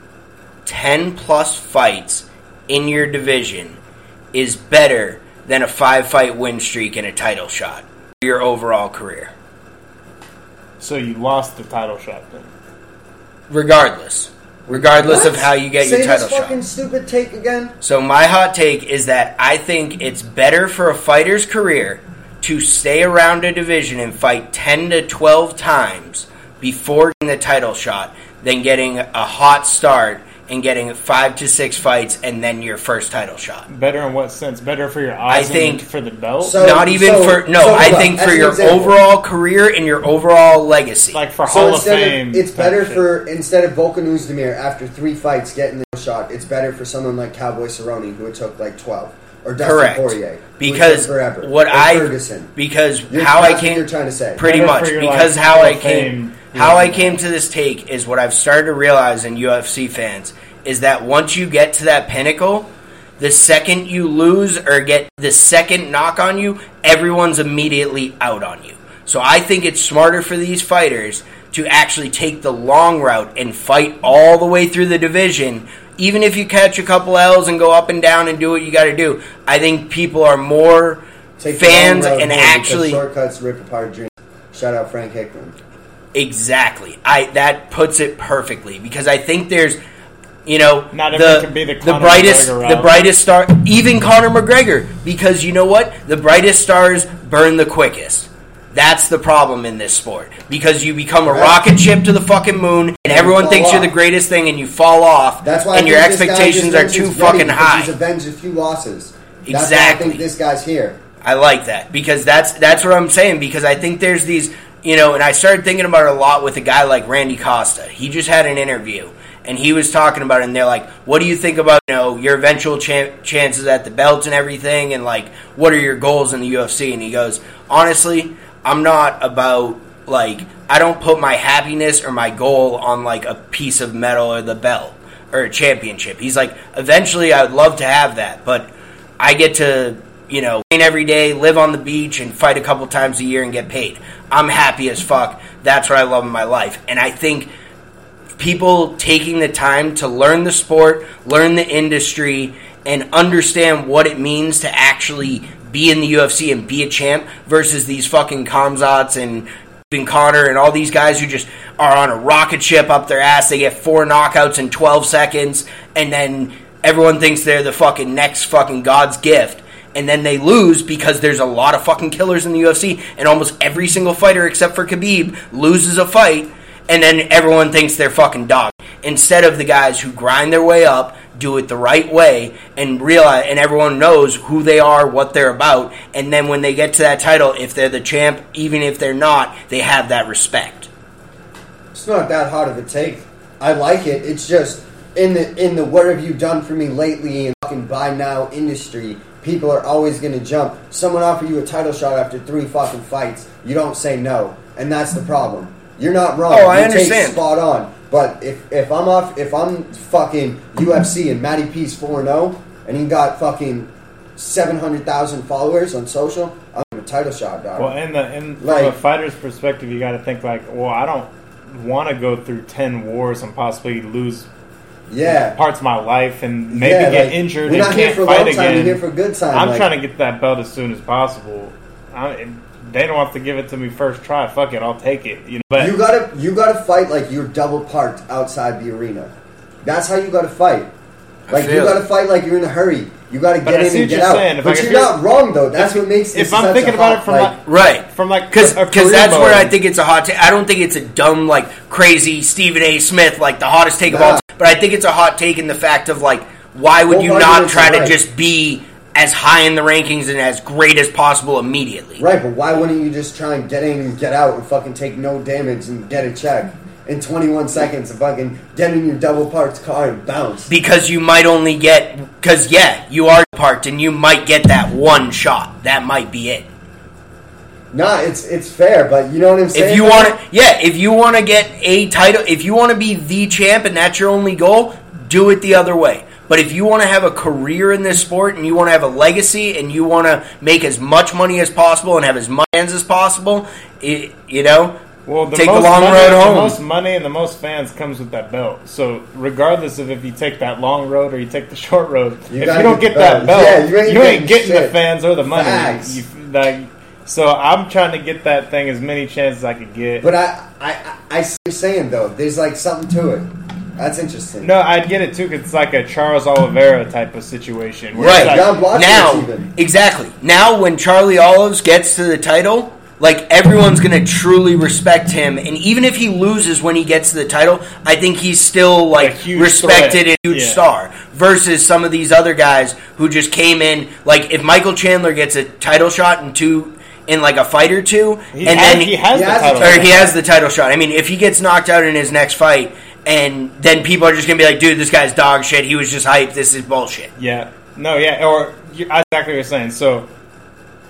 10 plus fights in your division is better than a five fight win streak and a title shot for your overall career. So you lost the title shot then. Regardless. Regardless of how you get Say your title this fucking shot. stupid take again. So my hot take is that I think it's better for a fighter's career to stay around a division and fight 10 to 12 times before getting the title shot than getting a hot start and getting five to six fights and then your first title shot. Better in what sense? Better for your eyes I think- and for the belt? So- Not even so- for no, so I think for your example. overall career and your overall legacy. like for So Hall of Fame. of, it's better shit. for instead of Volkan Oezdemir after three fights getting the shot, it's better for someone like Cowboy Cerrone who it took like twelve or Dustin Correct. Poirier because forever what or I Ferguson. because You're, how I came you're trying to say. pretty much because like, how I came Fame how I came to this take is what I've started to realize in UFC fans is that once you get to that pinnacle, the second you lose or get the second knock on you, everyone's immediately out on you. So I think it's smarter for these fighters to actually take the long route and fight all the way through the division. Even if you catch a couple L's and go up and down and do what you got to do, I think people are more Take fans and actually shortcuts rip apart dreams. Shout out Frank Hickman. Exactly. I that puts it perfectly because I think there's You know, Not the, everyone can be the Conor brightest, McGregor the brightest star, even Conor McGregor, because you know what? The brightest stars burn the quickest. That's the problem in this sport because you become a rocket ship to the fucking moon, and everyone fall thinks you're the greatest thing, and you fall off. That's why and your think this guy expectations are too fucking high. He's avenged a few losses. That's why I Exactly. think this guy's here. I like that because that's that's what I'm saying because I think there's these you know and I started thinking about it a lot with a guy like Randy Costa. He just had an interview and he was talking about it and they're like, "What do you think about you know your eventual chan chances at the belt and everything and like what are your goals in the UFC?" And he goes, "Honestly, I'm not about like I don't put my happiness or my goal on like a piece of metal or the belt or a championship." He's like, "Eventually I would love to have that, but I get to, you know, train every day, live on the beach, and fight a couple times a year and get paid. I'm happy as fuck. That's what I love in my life. And I think people taking the time to learn the sport, learn the industry, and understand what it means to actually be in the UFC and be a champ versus these fucking Khamzats and even Conor and all these guys who just are on a rocket ship up their ass. They get four knockouts in 12 seconds, and then everyone thinks they're the fucking next fucking God's gift. And then they lose because there's a lot of fucking killers in the UFC, and almost every single fighter except for Khabib loses a fight, and then everyone thinks they're fucking dog. Instead of the guys who grind their way up, do it the right way, and realize, and everyone knows who they are, what they're about, and then when they get to that title, if they're the champ, even if they're not, they have that respect. It's not that hard of a take. I like it. It's just in the in the what have you done for me lately and fucking buy now industry. People are always going to jump. Someone offer you a title shot after three fucking fights. You don't say no, and that's the problem. You're not wrong. Oh, I Your understand. Spot on. But if if I'm off, if I'm fucking UFC and Matty P's four zero, oh, and he got fucking seven hundred thousand followers on social, I'm a title shot, dog. Well, in the in from Like- a fighter's perspective, you got to think like, well, I don't want to go through ten wars and possibly lose yeah. parts of my life and maybe Yeah, get like, injured We're and not here can't for a fight long time. again. We're here for a good time. I'm like- trying to get that belt as soon as possible. I, they don't have to give it to me first try. Fuck it, I'll take it. You know, but You gotta you gotta fight like you're double parked outside the arena. That's how you gotta fight. Like you gotta fight like you're in a hurry. You gotta But get in and get out. saying. But I- you're not wrong though. That's what makes this if I'm such thinking a about hot, it from like, like, Right. from like Because a career that's where I think it's a hot take. I don't think it's a dumb, like, crazy Stephen A. Smith, like, the hottest take of all time. But I think it's a hot take in the fact of, like, why would Both you not try are to right. just be as high in the rankings and as great as possible immediately? right, but why wouldn't you just try and get in and get out and fucking take no damage and get a check in 21 seconds and fucking get in your double parked car and bounce? Because you might only get, because, yeah, you are parked and you might get that one shot. That might be it. Nah, it's it's fair, but you know what I'm saying. If you want to, yeah, if you want to get a title, if you want to be the champ and that's your only goal, do it the other way. But if you want to have a career in this sport and you want to have a legacy and you want to make as much money as possible and have as much fans as possible, it, you know, Well, the take the most long money, road The most money and the most fans comes with that belt. So regardless of if you take that long road or you take the short road, You if you don't get get, that belt. belt, Yeah, you ain't getting getting the fans or the money. You, like, so I'm trying to get that thing as many chances as I could get. But I, I, I, I see saying though. There's like something to it. That's interesting. no, I'd get it too. 'cause it's like a Charles Oliveira type of situation. where right like- now, even. exactly now when Charlie Olives gets to the title. Like everyone's gonna truly respect him, and even if he loses when he gets to the title, I think he's still like A respected threat. and huge Yeah. star. Versus some of these other guys who just came in. Like if Michael Chandler gets a title shot in two in like a fight or two, he and has, then he has he the has title. title or he has the title shot. I mean, if he gets knocked out in his next fight, and then people are just gonna be like, "Dude, this guy's dog shit. He was just hyped. This is bullshit." Yeah. No, yeah, or you, exactly what you're saying. So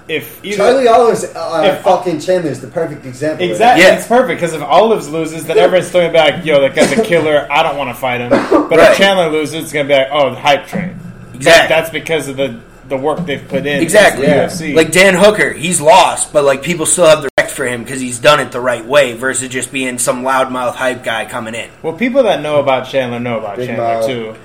if either Charlie Olives, uh, If- fucking Chandler's the perfect example. Exactly, Yeah. it's perfect because if Olives loses, then everyone's still gonna be like, "Yo, that guy's a killer. I don't want to fight him." But Right. if Chandler loses, it's gonna be like, "Oh, the hype train." Exactly. That's because of the the work they've put in. Exactly. the Yeah. UFC. Like Dan Hooker, he's lost, but like people still have the respect for him because he's done it the right way versus just being some loudmouth hype guy coming in. well, people that know about Chandler know about Big Chandler mouth. too.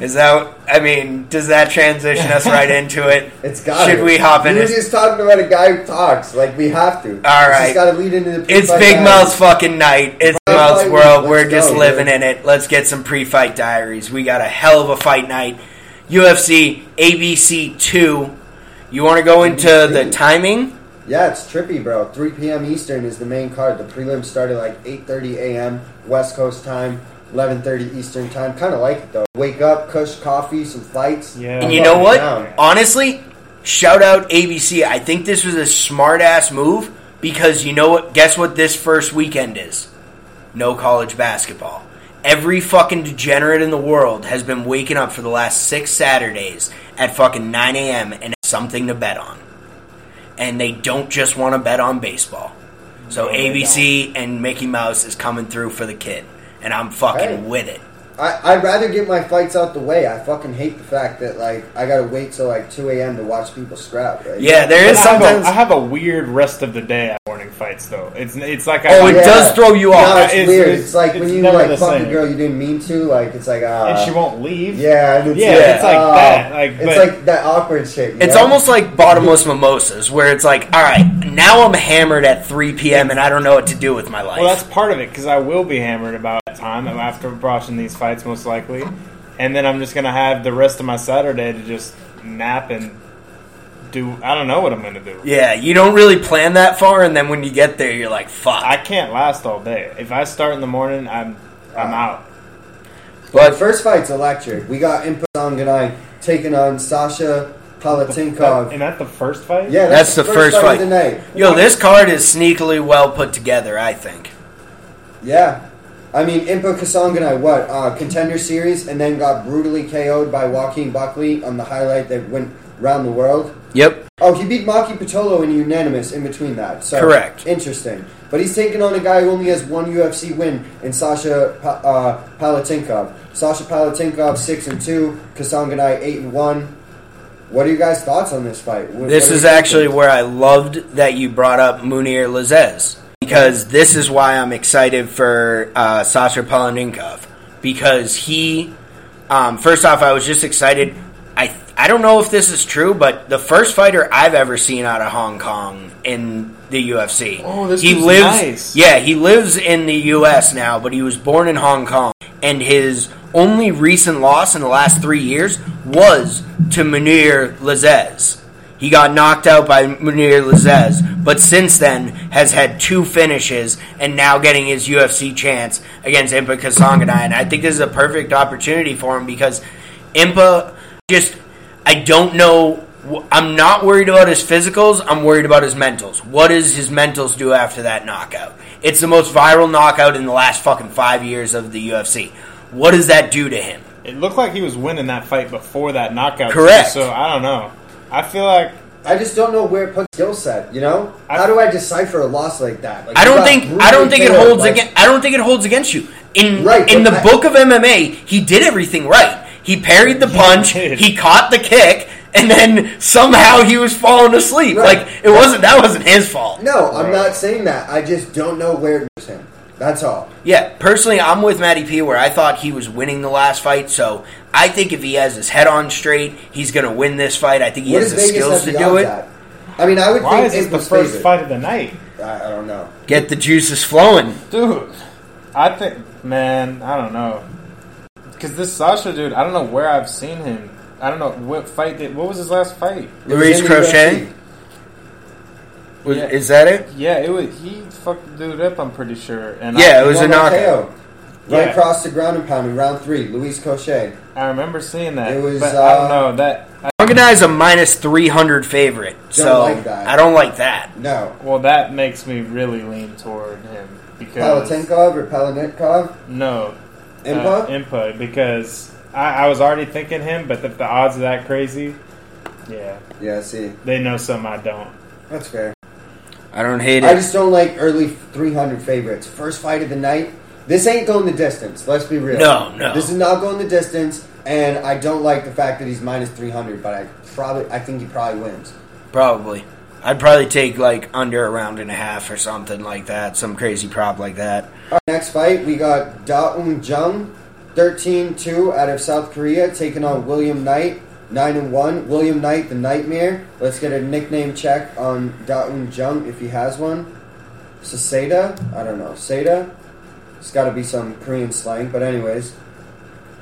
Is that? I mean, does that transition us right into it? It's got. Should we hop in We were it? just talking about a guy who talks. Like we have to. All right. Got to lead into the. It's Big diary. Mouth's fucking night. It's Big Mouth's Pre-fight world. We're just go, living dude. in it. Let's get some pre-fight diaries. We got a hell of a fight night. UFC ABC two. You want to go into the timing? Yeah, it's trippy, bro. 3 p.m. Eastern is the main card. The prelims started at like 8:30 a.m. West Coast time, 11:30 Eastern time. Kind of like it though. Wake up, kush coffee, some fights. Yeah. And you know what? down. Honestly, shout out ABC. I think this was a smart ass move because you know what? Guess what this first weekend is? No college basketball. Every fucking degenerate in the world has been waking up for the last six Saturdays at fucking 9 a.m. and something to bet on. And they don't just want to bet on baseball. So No, ABC and Mickey Mouse is coming through for the kid. And I'm fucking Hey. with it. I, I'd rather get my fights out the way. I fucking hate the fact that like I gotta wait till like 2 a.m. to watch people scrap. Right? Yeah, there is But is I have, a, I have a weird rest of the day at morning fights though. It's it's like I, Oh, it Yeah. does throw you off. No, it's, It's- weird. it's- It's, like when you like the fuck a girl you didn't mean to. Like it's like uh, and she won't leave. Yeah, it's, Yeah, it's like uh, that, like, it's but- like that awkward shit. It's know? almost like bottomless mimosas, where it's like, all right, now I'm hammered at 3 p.m. and I don't know what to do with my life. Well, that's part of it because I will be hammered about that time after watching these fights, most likely, and then I'm just gonna have the rest of my Saturday to just nap and do. I don't know what I'm gonna do. yeah, you don't really plan that far, and then when you get there, you're like, fuck. I can't last all day. If I start in the morning, I'm I'm out. the but first fight's electric. We got Impa Kasanganay taking on Sasha Palatinkov. And that the first fight? Yeah, That's the first fight. of the night. yo, this card is sneakily well put together. I think. Yeah. I mean, Impa Kasanganay, what? Uh, contender series, and then got brutally KO'd by Joaquin Buckley on the highlight that went round the world. Yep. Oh, he beat Maki Pitolo in unanimous in between that. So Correct. Interesting. But he's taking on a guy who only has one UFC win in Sasha Pa- uh, Palatinkov. Sasha Palatinkov six and two, Kasanganay eight and one. What are you guys' thoughts on this fight? What- This what is actually thinking? where I loved that you brought up Mounir Lazzez because this is why I'm excited for uh, Sasha Palaninkov because he, um, first off, I was just excited. I I don't know if this is true, but the first fighter I've ever seen out of Hong Kong in the UFC. Oh, this he lives. nice. Yeah, he lives in the U.S. now, but he was born in Hong Kong, and his only recent loss in the last three years was to Mounir Lazzez. He got knocked out by Mounir Lazzez, but since then has had two finishes and now getting his UFC chance against Impa Kasanganay. And I think this is a perfect opportunity for him because Impa just, I don't know. I'm not worried about his physicals. I'm worried about his mentals. What does his mentals do after that knockout? It's the most viral knockout in the last fucking five years of the UFC. What does that do to him? It looked like he was winning that fight before that knockout. too, Correct. So I don't know. I feel like I just don't know where it puts skill set. You know, I- how do I decipher a loss like that? Like, I don't think I don't think it holds KO'd, against I don't think it holds against you. In Right, in the I- book of MMA, he did everything right. He parried the punch, did. he caught the kick, and then somehow he was falling asleep. Right. Like it wasn't that wasn't his fault. No, I'm Right. not saying that. I just don't know where it was him. That's all. Yeah, personally, I'm with Matty P. Where I thought he was winning the last fight, so I think if he has his head on straight, he's going to win this fight. I think he What has the Vegas skills to do it. at? I mean, I would why think is this the first favored. fight of the night, I, I don't know. Get the juices flowing. dude? I think, man, I don't know, because this Sasha dude, I don't know where I've seen him. I don't know what fight. Did, what was his last fight? It was Luis in Crochet? Was, Yeah. Is that it? Yeah, it was. He fucked the dude up. I'm pretty sure. And Yeah, I, it was He a won knockout. Right Yeah. across the ground and pound in round three. Louis Cosce. I remember seeing that. It was, but I uh, don't know that. I, Organize is a minus 300 favorite, so like that. I don't like that. No. well, that makes me really lean toward him because Palatinkov or Palanitkov? no, Impa? uh, Impa because I, I was already thinking him, but if the odds are that crazy, yeah, yeah, I see. they know something I don't. That's fair. I don't hate it. I just don't like early 300 favorites. First fight of the night. This ain't going the distance. Let's be real. No, no. This is not going the distance, and I don't like the fact that he's minus 300. But I probably, I think he probably wins. Probably. I'd probably take like under a round and a half or something like that. Some crazy prop like that. Our next fight, we got Da Un Jung 13-2 out of South Korea, taking on William Knight, nine and one. William Knight, the Nightmare. Let's get a nickname check on Da Un Jung if he has one. Saseda, I don't know. Seda. It's got to be some Korean slang, but anyways,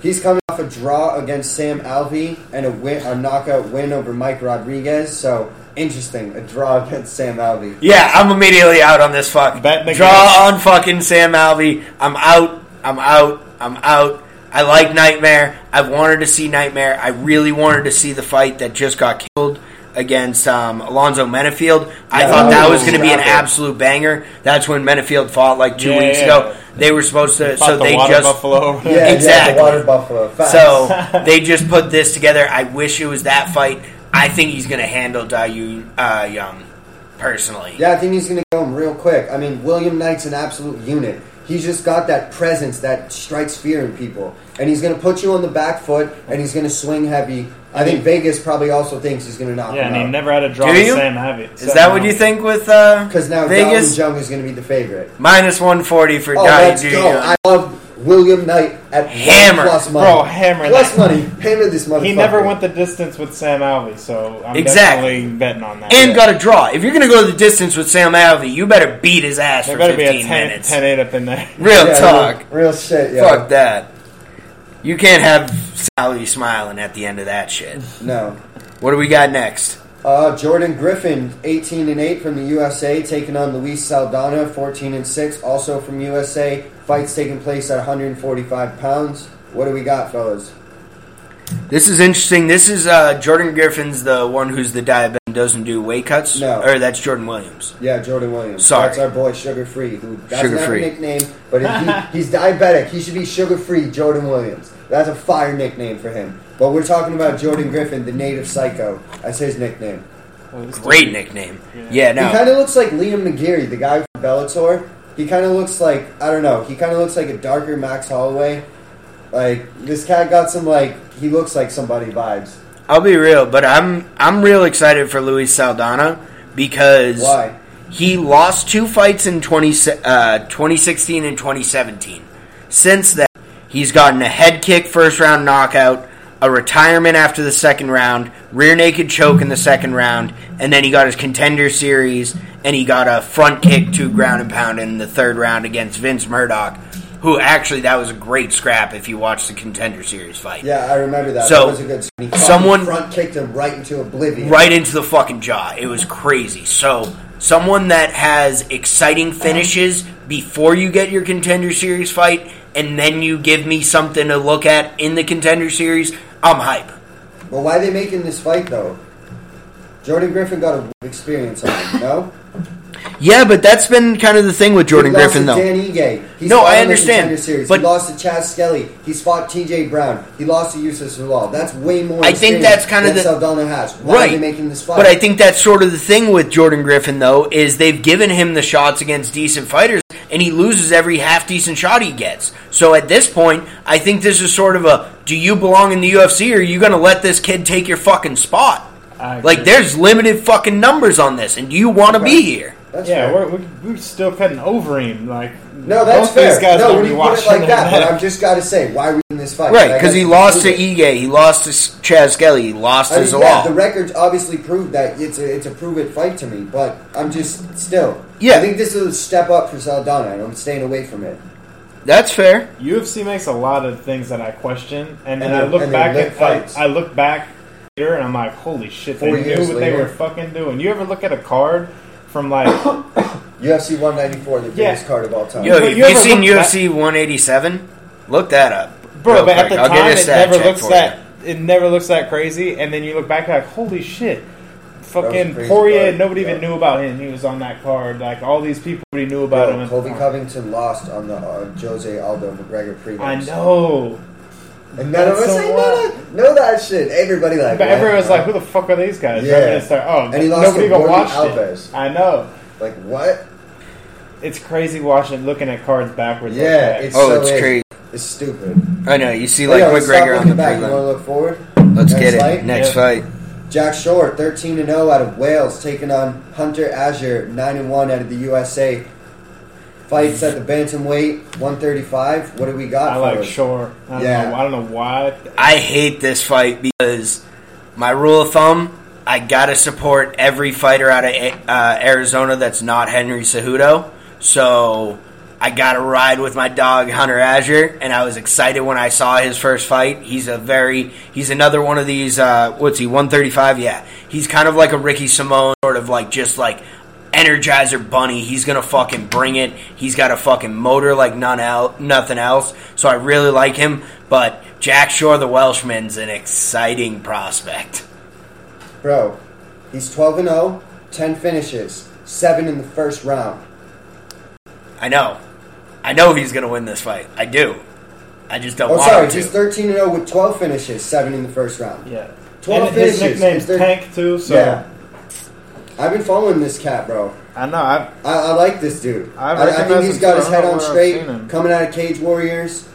he's coming off a draw against Sam Alvey and a win, a knockout win over Mike Rodriguez. So interesting, a draw against Sam Alvey. Yeah, I'm immediately out on this fuck. Bet Draw on fucking Sam Alvey. I'm out. I'm out. I'm out. I like Nightmare. I've wanted to see Nightmare. I really wanted to see the fight that just got killed against um, Alonzo Menifield. I Yeah, thought that that was was going to be an scrappy. absolute banger. That's when Menafield fought like two Yeah, weeks yeah. ago. They were supposed to, so the they water just buffalo. Yeah, yeah, Exactly. the Water Buffalo. Facts. so they just put this together. I wish it was that fight. I think he's going to handle Dayu uh, Young personally. Yeah, I think he's going to go him real quick. I mean, William Knight's an absolute unit. He's just got that presence that strikes fear in people. And he's going to put you on the back foot, and he's going to swing heavy. I think Vegas probably also thinks he's going to knock him out. Yeah, him and he never had a draw Do with you? Sam Havitt. Is that what you think with uh, Because now Vegas? Dalton Jung is going to be the favorite. Minus 140 for Oh, Dai let's go. I love William Knight at Hammer. plus money. Bro, hammer Plus that. money. Hammer this motherfucker. He never went the distance with Sam Alvey, so I'm Exactly. definitely betting on that. and got a draw. If you're going to go the distance with Sam Alvey, you better beat his ass there for better be 15 a 10, minutes. 10 8 up in there. Real Yeah, talk. Real, real shit, yeah. Fuck that. You can't have Sally smiling at the end of that shit. No. What do we got next? Uh, Jordan Griffin, 18 and 8 from the USA, taking on Luis Saldana, 14 and 6, also from USA. Fights taking place at 145 pounds. What do we got, fellas? This is interesting. This is uh, Jordan Griffin's the one who's the diabetic and doesn't do weight cuts. No. Or that's Jordan Williams. Yeah, Jordan Williams. Sorry. That's our boy Sugar Free, who doesn't Sugar have Free. a nickname, but he, he's diabetic. He should be Sugar Free Jordan Williams. That's a fire nickname for him. But we're talking about Jordan Griffin, the native psycho. That's his nickname. Great nickname. Yeah, no He kind of looks like Liam McGeary, the guy from Bellator. He kind of looks like I don't know. He kind of looks like a darker Max Holloway. Like this cat got some like he looks like somebody vibes. I'll be real, but I'm I'm real excited for Luis Saldana because Why? he lost two fights in 20, uh, 2016 and 2017. Since then, he's gotten a head kick first round knockout, a retirement after the second round, rear naked choke in the second round, and then he got his contender series and he got a front kick to ground and pound in the third round against Vince Murdock, who actually that was a great scrap if you watch the contender series fight. Yeah, I remember that. So, that was a good. Someone- front kicked him right into oblivion. right into the fucking jaw. It was crazy. So, someone that has exciting finishes before you get your contender series fight, and then you give me something to look at in the contender series, I'm hype. But why are they making this fight though? Jordan Griffin got a experience on him. No. Yeah, but that's been kind of the thing with Jordan he lost Griffin, to though. Dan Ige. He's No, I understand, but- he lost to Chas Skelly. He's fought T.J. Brown. He lost to Youssef Zalal. That's way more. I think that's kind of the- Saldana has. Why Right. are they making this fight? But I think that's sort of the thing with Jordan Griffin, though, is they've given him the shots against decent fighters, and he loses every half decent shot he gets. So at this point, I think this is sort of a do you belong in the UFC or are you going to let this kid take your fucking spot? Like, there's limited fucking numbers on this, and do you want to be here? That's yeah, fair. we're, we're, we're still cutting over him. Like, no, that's fair. These guys no, don't when you put it like their that, but. I've just got to say, why are we in this fight? Right, because he lost to prove. Ige, he lost to S- Chas Skelly, he lost I to mean, Zalal. yeah, the records obviously prove that it's a, it's a prove it fight to me, but I'm just still. Yeah. I think this is a step up for Saldana, and I'm staying away from it. That's fair. UFC makes a lot of things that I question, and then And I look and back at fights. I, I look back later and I'm like, holy shit, they knew years what they were fucking doing. You ever look at a card from like, UFC 194, the Yeah. biggest card of all time. Yo, But have you you ever seen UFC 187? Look that up. Bro? real but at the I'll time, it never looks for that it never looks that crazy, and then you look back like, holy shit. Fucking crazy Poirier, card, nobody yeah. even knew about him. He was on that card. Like all these people, nobody knew about Bro, him. Colby Covington lost on the uh, Jose Aldo McGregor prelims. I know, And none of That's us so ain't wild. know, know that shit. Everybody like, but what? everyone was like, "Who the fuck are these guys?" Yeah. And then start, oh, And he lost nobody to even Gordy watched Alves. it. I know. like what? It's crazy watching, looking at cards backwards. like Yeah, that. it's Oh, so it's is. crazy. It's stupid. I know. You see, like yeah, let's McGregor on the back. You want to look forward? Let's Next get it. fight? Next Yeah. fight. Jack Shore, 13 and 0 out of Wales, taking on Hunter Azure, 9 and 1 out of the USA. fights at the bantamweight 135. What do we got? I like fellas? Shore. I Yeah. know, I don't know why. I hate this fight because my rule of thumb, I gotta support every fighter out of uh, Arizona that's not Henry Cejudo. So I got a ride with my dog Hunter Azure, and I was excited when I saw his first fight. He's a very, he's another one of these. Uh, what's he? One thirty five. Yeah, he's kind of like a Ricky Simone, sort of like just like Energizer Bunny. He's gonna fucking bring it. He's got a fucking motor like none el- nothing else. So I really like him. But Jack Shore, the Welshman's an exciting prospect. Bro, he's 12 and 0, 10 finishes, 7 in the first round. I know, I know he's gonna win this fight. I do. I just don't Oh, want sorry, him to. he's 13 and 0 with 12 finishes, 7 in the first round. Yeah. 12 and his finishes. nickname's They're- Tank too. So Yeah. I've been following this cat, bro. I know. I I, I like this dude. I I, I, think he's got his head on straight, coming out of Cage Warriors.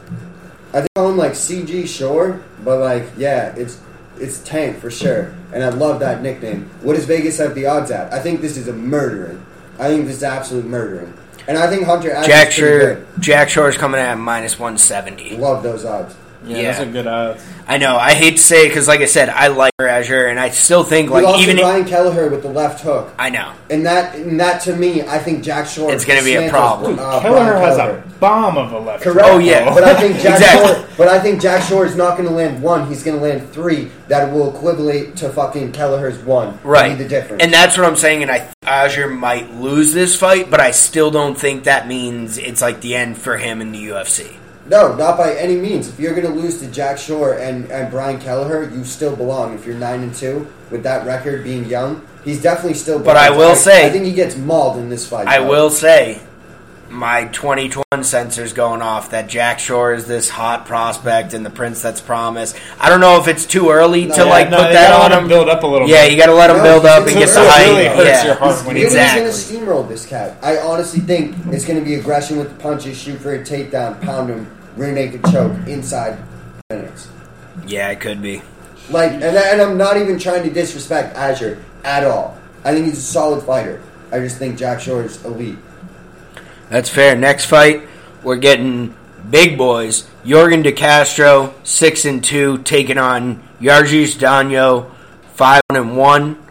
I think I call him like CG Shore, but like, yeah, it's it's Tank for sure. And I love that nickname. What does Vegas have the odds at? I think this is a murdering. I think this is absolute murdering. And I think Hunter Adams Jack Shore. Jack Shore's coming in at minus one seventy. Love those odds. Yeah, Yeah. that's a good odds. I know. I hate to say it because, like I said, I like Azure, and I still think We like lost even to Ryan Kelleher with the left hook. I know. And that, and that to me, I think Jack Shore. It's gonna be a dismantles, problem. uh, Kelleher Brian has Kelleher. a bomb of a left. Correct. Oh, yeah. But I think Jack Exactly. Shore. But I think Jack Shore is not going to land one. He's going to land three. That will equivalent to fucking Kelleher's one. Right. The difference. And that's what I'm saying. And I Azure might lose this fight, but I still don't think that means it's like the end for him in the UFC. No, not by any means. If you're going to lose to Jack Shore and, and Brian Kelleher, you still belong. If you're nine and two with that record, being young, he's definitely still. But I will say- I think he gets mauled in this fight. I though. will say, my 2021 sensors going off that Jack Shore is this hot prospect and the prince that's promised. I don't know if it's too early No, to yeah, like no, put you that gotta on let him. him build up a little. Yeah, bit. you got to let him No, build up and get too the early. hype. It really hurts yeah. your heart when he He's going to steamroll this cat. I honestly think it's going to be aggression with the punches, shoot for a takedown, pound him, rear naked choke inside minutes. Yeah, it could be. Like, and, and I'm not even trying to disrespect Azure at all. I think he's a solid fighter. I just think Jack Shore is elite. That's fair. Next fight, we're getting big boys. Yorgan De Castro, six and two, taking on Jarjis Danho, five and one.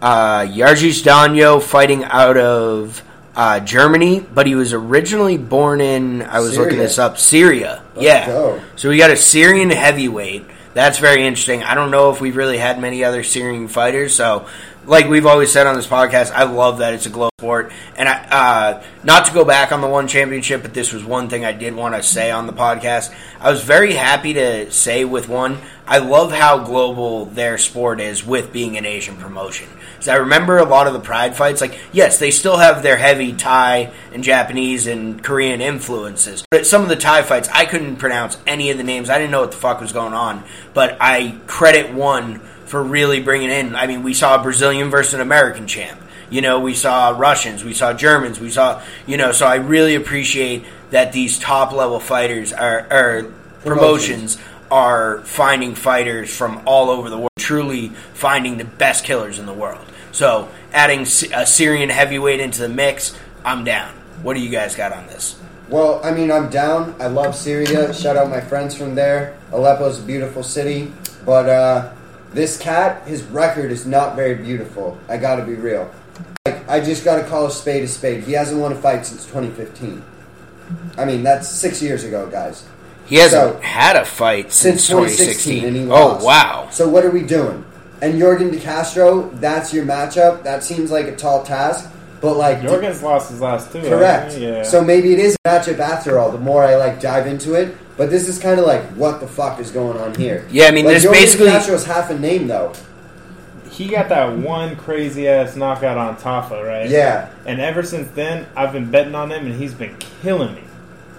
Uh, Jarjis Danho fighting out of uh, Germany, but he was originally born in. I was looking this up. Syria. Let's yeah. go. So we got a Syrian heavyweight. That's very interesting. I don't know if we've really had many other Syrian fighters. So, like we've always said on this podcast, I love that it's a global sport. And I, uh, not to go back on the one championship, but this was one thing I did want to say on the podcast. I was very happy to say with one, I love how global their sport is with being an Asian promotion. Because I remember a lot of the Pride fights, like, yes, they still have their heavy Thai and Japanese and Korean influences. But some of the Thai fights, I couldn't pronounce any of the names. I didn't know what the fuck was going on. But I credit one for really bringing in. I mean, we saw a Brazilian versus an American champ. You know, we saw Russians, we saw Germans, we saw, you know, so I really appreciate that these top level fighters are, are promotions are finding fighters from all over the world, truly finding the best killers in the world. So, adding a Syrian heavyweight into the mix, I'm down. What do you guys got on this? Well, I mean, I'm down. I love Syria. Shout out my friends from there. Aleppo's a beautiful city. But uh, this cat, his record is not very beautiful. I gotta be real. Like, I just gotta call a spade a spade. He hasn't won a fight since 2015. I mean, that's six years ago, guys. He hasn't So- had a fight since, Since 2016, and he 2016. lost. Oh, wow. So what are we doing? And Yorgan De Castro, that's your matchup. That seems like a tall task, but like Yorgan's lost his last two. Correct. hasn't? Yeah. So maybe it is a matchup after all. The more I like dive into it, but this is kind of like what the fuck is going on here? Yeah, I mean, like, there's Yorgan basically- Castro's half a name though. he got that one crazy ass knockout on Tafa, right? Yeah, And ever since then, I've been betting on him, and he's been killing me.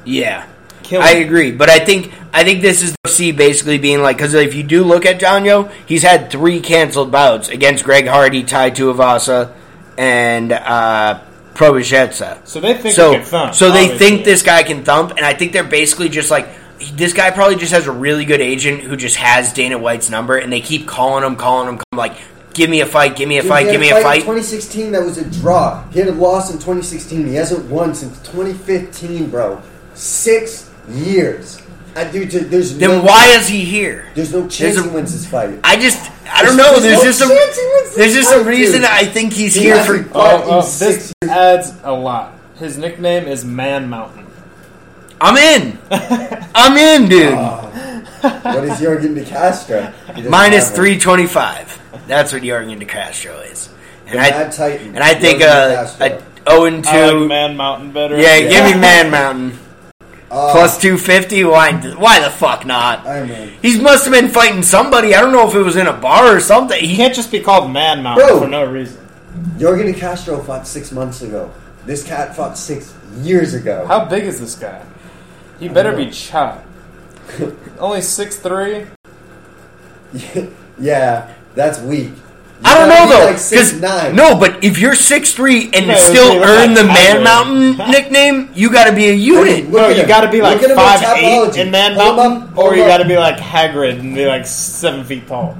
Yeah. Killing. I me. agree, but I think I think this is the C basically being like because if you do look at Janyo, he's had three canceled bouts against Greg Hardy, Tai Tuivasa, and uh, Proboshetsa. So they think so he can thump. so they obviously. think this guy can thump, and I think they're basically just like this guy probably just has a really good agent who just has Dana White's number, and they keep calling him, calling him, calling him, like give me a fight, give me a Dude, fight, give me a a fight 2016 that was a draw. He had a loss in 2016. He hasn't won since 2015, bro. Six years. Uh, dude, dude, there's Then no, why is he here? There's no chance There's a- he wins this fight. I just I don't know. There's There's no just a he there's just a reason dude. I think he's He here for. fought Oh, in oh, six this adds a lot. His nickname is Man Mountain. I'm in. I'm in, dude. What is Yorgan De Castro? He doesn't Minus have it. three twenty five. That's what Yorgan De Castro is. And I Titan. and I think Yorgan uh, a zero and I like two. Man Mountain better. Yeah, Yeah. give me Man Mountain Uh, plus two fifty. Why? Why the fuck not? I mean, He must have been fighting somebody. I don't know if it was in a bar or something. He He can't just be called Man Mountain Bro. for no reason. Yorgan De Castro fought six months ago. This cat fought six years ago. How big is this guy? He better be know. chopped. Only six three. yeah, that's weak. You I don't know be though, Like six, nine. no, but if you're six three and No, still earn like the Man Tiger. Mountain nickname, you got to be a unit. Look No, you got to be like Look at him on five eight in Man Hold Mountain, up, or hold you got to be like Hagrid and be like seven feet tall.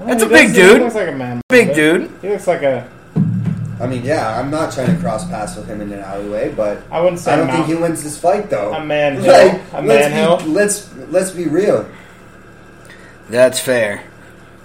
That's a big dude. He looks like a man. Big dude. He looks like a. I mean, yeah, I'm not trying to cross paths with him in an alleyway, but I wouldn't say I don't think he wins this fight though. A man hill. Like, A let's man hill. be, let's let's be real. That's fair,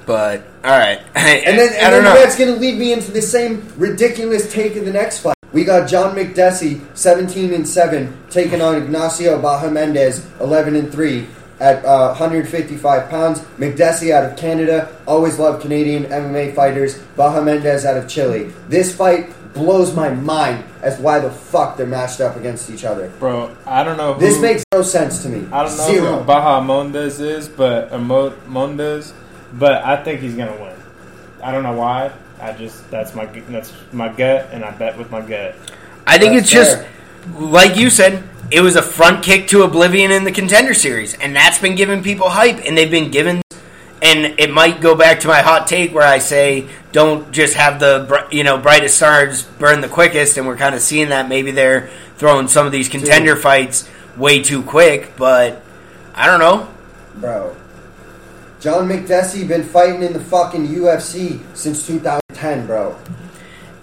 but all right. And then, I and don't then know. that's going to lead me into the same ridiculous take of the next fight. We got John Makdessi, 17 and 7, taking on Ignacio Bahamondes, 11 and 3, at uh, 155 pounds. Makdessi out of Canada, always loved Canadian MMA fighters. Bahamondes out of Chile. This fight blows my mind as why the fuck they're matched up against each other. Bro, I don't know. Who, This makes no sense to me. I don't know Zero. who Bahamondes is, but or Mo- Mondes, but I think he's gonna win. I don't know why. I just that's my that's my gut, and I bet with my gut. I think That's it's just like you said. It was a front kick to oblivion in the contender series, and that's been giving people hype, and they've been given. And it might go back to my hot take where I say, don't just have the you know brightest stars burn the quickest, and we're kind of seeing that. Maybe they're throwing some of these contender fights way too quick, but I don't know. Bro. John Makdessi been fighting in the fucking UFC since 2010, bro.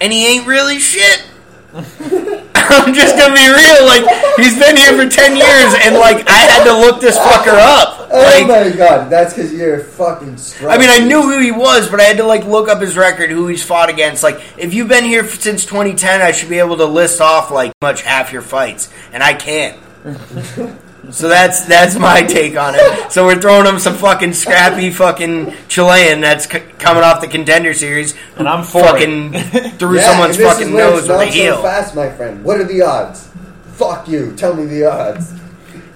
and he ain't really shit. I'm just gonna be real. Like he's been here for ten years, and like I had to look this fucker up. Oh my god, that's because you're fucking scrub. I mean, I knew who he was, but I had to like look up his record, who he's fought against. Like if you've been here since 2010, I should be able to list off like much half your fights, and I can't. So that's that's my take on it. So we're throwing him some fucking scrappy fucking Chilean that's c- coming off the contender series, And I'm for fucking through Yeah, someone's fucking is nose it's with a heel. So fast, my friend. What are the odds? Fuck you. Tell me the odds.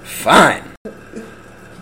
Fine.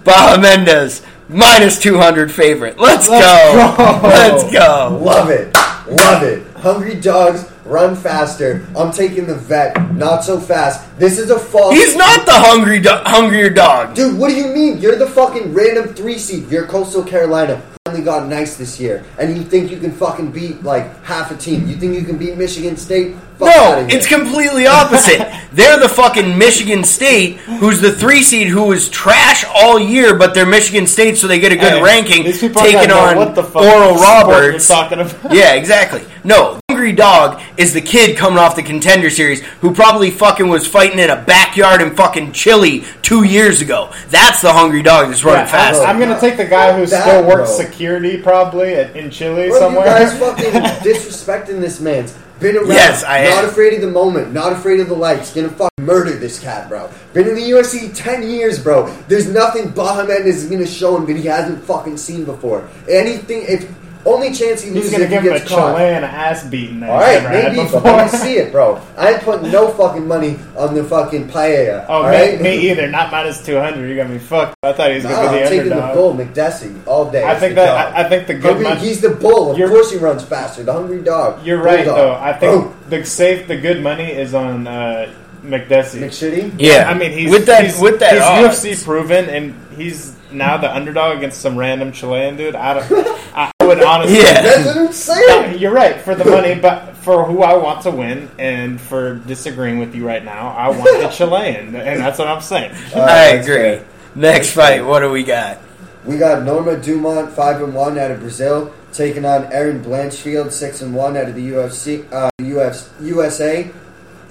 Bahamondes, minus 200 favorite. Let's, Let's go. go. Let's go. Love it. Love it. Hungry dogs run faster. I'm taking the vet. Not so fast. This is a false. He's not the hungry do- hungrier dog. Dude, what do you mean? You're the fucking random three seed. You're Coastal Carolina. Finally got nice this year, and you think you can fucking beat like half a team? You think you can beat Michigan State? Fuck No, outta here. it's completely opposite. They're the fucking Michigan State, who's the three seed, who was trash all year, but they're Michigan State, so they get a good Hey, ranking, these people aren't taking on what the fuck Oral Roberts. You're talking about. Yeah, exactly. No, Hungry Dog is the kid coming off the contender series who probably fucking was fighting in a backyard in fucking Chile two years ago. That's the Hungry Dog that's running Yeah, fast. I'm, I'm gonna take the guy who That, still works bro. security probably at, in Chile Bro, somewhere. you guys fucking disrespecting this man's. Been around. Yes, I am Not am. afraid of the moment. Not afraid of the lights. Gonna fucking murder this cat, bro. Been in the UFC 10 years, bro. There's nothing Bahamed is gonna show him that he hasn't fucking seen before. Anything, if only chance he He's loses gonna if he give him a gets caught. Chilean ass beating that All he's right, never had maybe, before. but let me see it, bro. I ain't putting no fucking money on the fucking paella. Oh, all me, right? me either. Not minus two hundred. You're gonna be fucked. I thought he was Nah, gonna be I'm the taking the underdog. bull, Makdessi, all day. I It's think the that dog. I, I think the good Hungry, money. he's the bull. Of You're- course he runs faster. The hungry dog. You're right Bulldog. though. I think the safe, the good money is on uh, Makdessi. McShitty? yeah, I mean, he's with that he's, with that he's odds. UFC proven, and he's now the underdog against some random Chilean dude. I don't. I would honestly. Yeah. That's what I'm. No, You're right for the money, but for who I want to win, and for disagreeing with you right now, I want the Chilean, and that's what I'm saying. Uh, I agree. fair. Next That's fight, fair. what do we got? We got Norma Dumont, five and one out of Brazil, taking on Erin Blanchfield, six and one out of the UFC, uh, UFC USA.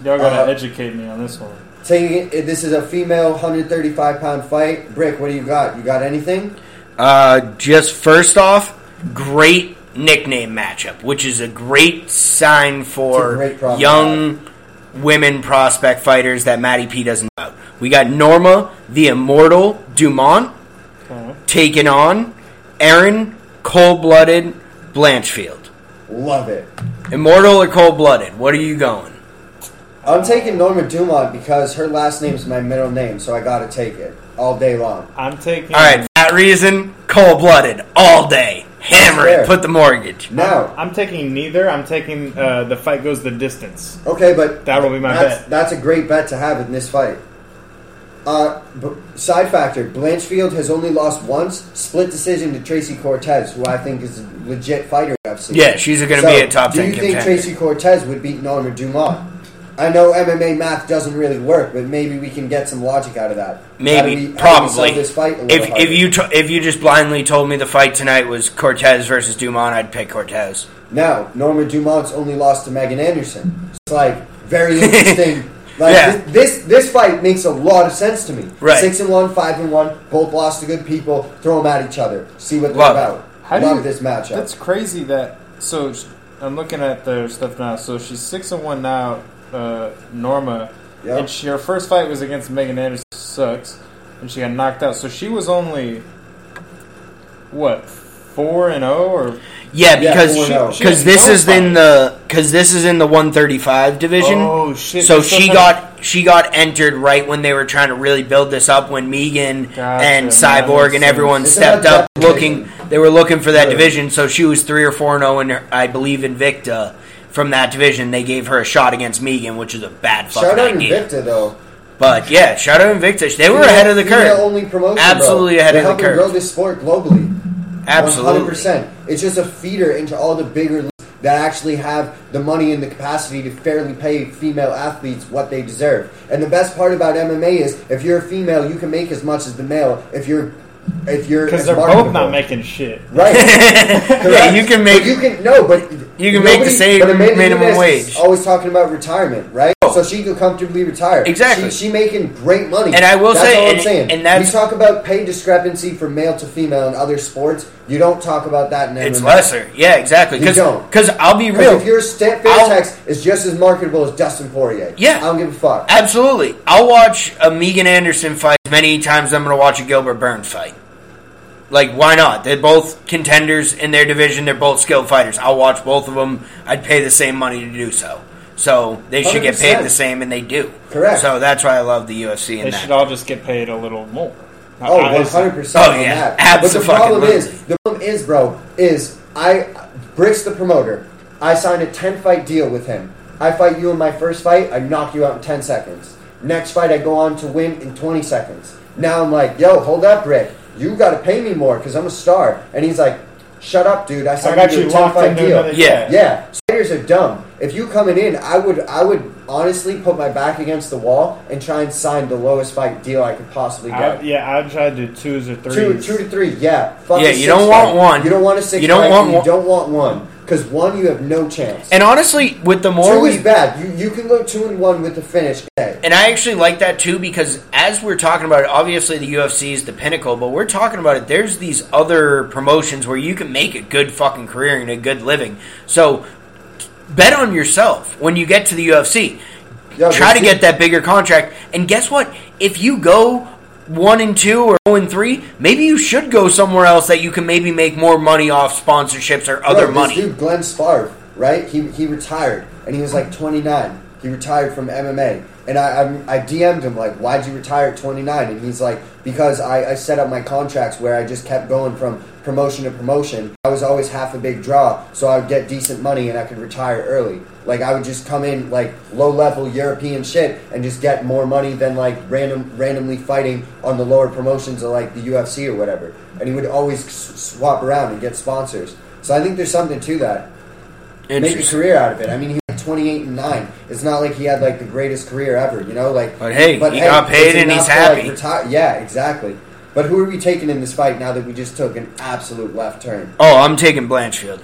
Y'all gotta Uh, educate me on this one. Taking it, this is a female 135 pound fight. Brick, what do you got? You got anything? Uh, just first off, great nickname matchup, which is a great sign for great problem young women prospect fighters that Matty P doesn't know. about. We got Norma, the Immortal Dumont, Okay. taking on Erin Cold Blooded Blanchfield. Love it. Immortal or Cold Blooded? What are you going? I'm taking Norma Dumont because her last name is my middle name, so I gotta take it all day long. I'm taking. All right, for that reason, Cold Blooded all day. Hammer it. Put the mortgage. Now, I'm taking neither. I'm taking uh, the fight goes the distance. okay, but That will be my that's, bet. That's a great bet to have in this fight. Uh, b- side factor: Blanchfield has only lost once, split decision to Tracy Cortez, who I think is a legit fighter. I've seen. Yeah, she's going to So, be a top Do 10 you think contender. Tracy Cortez would beat Norma Dumont? I know MMA math doesn't really work, but maybe we can get some logic out of that. How do Maybe, we- how do we probably. this fight a little If if you to, if you just blindly told me the fight tonight was Cortez versus Dumont, I'd pick Cortez. Now, Norma Dumont's only lost to Megan Anderson. It's like very interesting. Like Yeah. this, this, this fight makes a lot of sense to me. Right. Six and one, five and one, both lost to good people. Throw them at each other. See what they're Love about. How do Love you- this matchup. That's crazy. That so I'm looking at their stuff now. So she's six and one now. Uh, Norma, Yep. and she, her first fight was against Megan Anderson. Sucks, and she got knocked out. So she was only what four and zero or Yeah, Yeah, because four and oh. because She this is no in the because this is in the 135 division. oh shit. So she got she got entered right when they were trying to really build this up when Megan Gotcha, and Cyborg makes and everyone sense. stepped up looking division. they were looking for that Right. division so she was 3 or 4 and 0 in her, I believe Invicta from that division they gave her a shot against Megan which is a bad fucking Shout out idea. Invicta though. But yeah, shout out Invicta. They were ahead of the curve. Only promotion, Absolutely bro. ahead They're of the curve. Grow this sport globally. Absolutely. 100%. It's just a feeder into all the bigger leagues that actually have the money and the capacity to fairly pay female athletes what they deserve. And the best part about MMA is if you're a female, you can make as much as the male if you're if you're because they're both not making shit. right. yeah, you can But make you can no, but You can make the same but Amanda minimum Nunes wage. Always talking about retirement, right? So she can comfortably retire. Exactly. She, she making great money. And I will that's say- all and- I'm saying. and that's- we talk about pay discrepancy from male to female in other sports. You don't talk about that in it's lesser. Yeah, exactly. You don't. Because I'll be real. if your I'll- Fairtex is just as marketable as Dustin Poirier, Yeah. I don't give a fuck. Absolutely. I'll watch a Megan Anderson fight as many times as I'm going to watch a Gilbert Burns fight. Like, why not? They're both contenders in their division. They're both skilled fighters. I'll watch both of them. I'd pay the same money to do so. So they should get paid 100%. the same, and they do. Correct. So that's why I love the UFC and They that. should all just get paid a little more. Oh, I- I- 100% Oh, on yeah. that. But the problem Abso-fucking-lutely. is, the problem is, bro, is I, Brick's the promoter. I signed a 10 fight deal with him. I fight you in my first fight, I knock you out in 10 seconds. Next fight, I go on to win in 20 seconds. Now I'm like, yo, hold up, Brick. You gotta pay me more because I'm a star. And he's like, shut up, dude. I I signed got you you a 10 locked fight into deal. another. Yeah. Yeah, fighters are dumb. If you coming in, I would, I would honestly put my back against the wall and try and sign the lowest fight deal I could possibly get. I, yeah, I'd try to do twos or threes. Two, two to three, yeah. Fuck Yeah, you don't fight. want one. You don't want a six. You don't fight, want one- You don't want one because one, you have no chance. and honestly, with the more two is bad. You you can go two and one with the finish. Okay. And I actually like that too because as we're talking about it, obviously the UFC is the pinnacle, but we're talking about it. There's these other promotions where you can make a good fucking career and a good living. So bet on yourself when you get to the UFC. Yo, Try to get that bigger contract. And guess what? If you go one and two or zero and three, maybe you should go somewhere else that you can maybe make more money off sponsorships or other money. Dude, Glenn Sparv, right? He he retired and he was like 29. He retired from MMA, and I I, I DM'd him like, "Why'd you retire at 29?" And he's like, "Because I, I set up my contracts where I just kept going from promotion to promotion. I was always half a big draw, so I would get decent money and I could retire early. Like I would just come in like low level European shit and just get more money than like random randomly fighting on the lower promotions of like the UFC or whatever. And he would always s- swap around and get sponsors. So I think there's something to that make a career out of it. I mean, he 28 and 9. It's not like he had like the greatest career ever, you know? Like But hey, he got paid and he's to, like, happy. retire. Yeah, exactly. But who are we taking in this fight now that we just took an absolute left turn? Oh, I'm taking Blanchfield.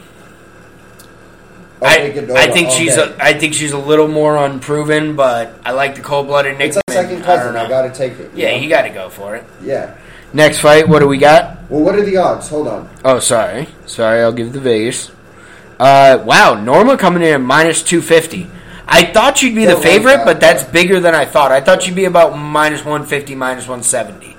I'll I, I think she's day. a, I think she's a little more unproven, but I like the cold blooded Nick. It's like second cousin. don't I, gotta take it. you yeah, know? you got to go for it. Yeah. Next fight, what do we got? Well, what are the odds? Hold on. Oh, sorry, sorry. I'll give the Vegas. Uh, wow, Norma coming in at minus two fifty. I thought she'd be the like favorite, that, but that's but- bigger than I thought. I thought she'd be about minus one fifty, minus one seventy.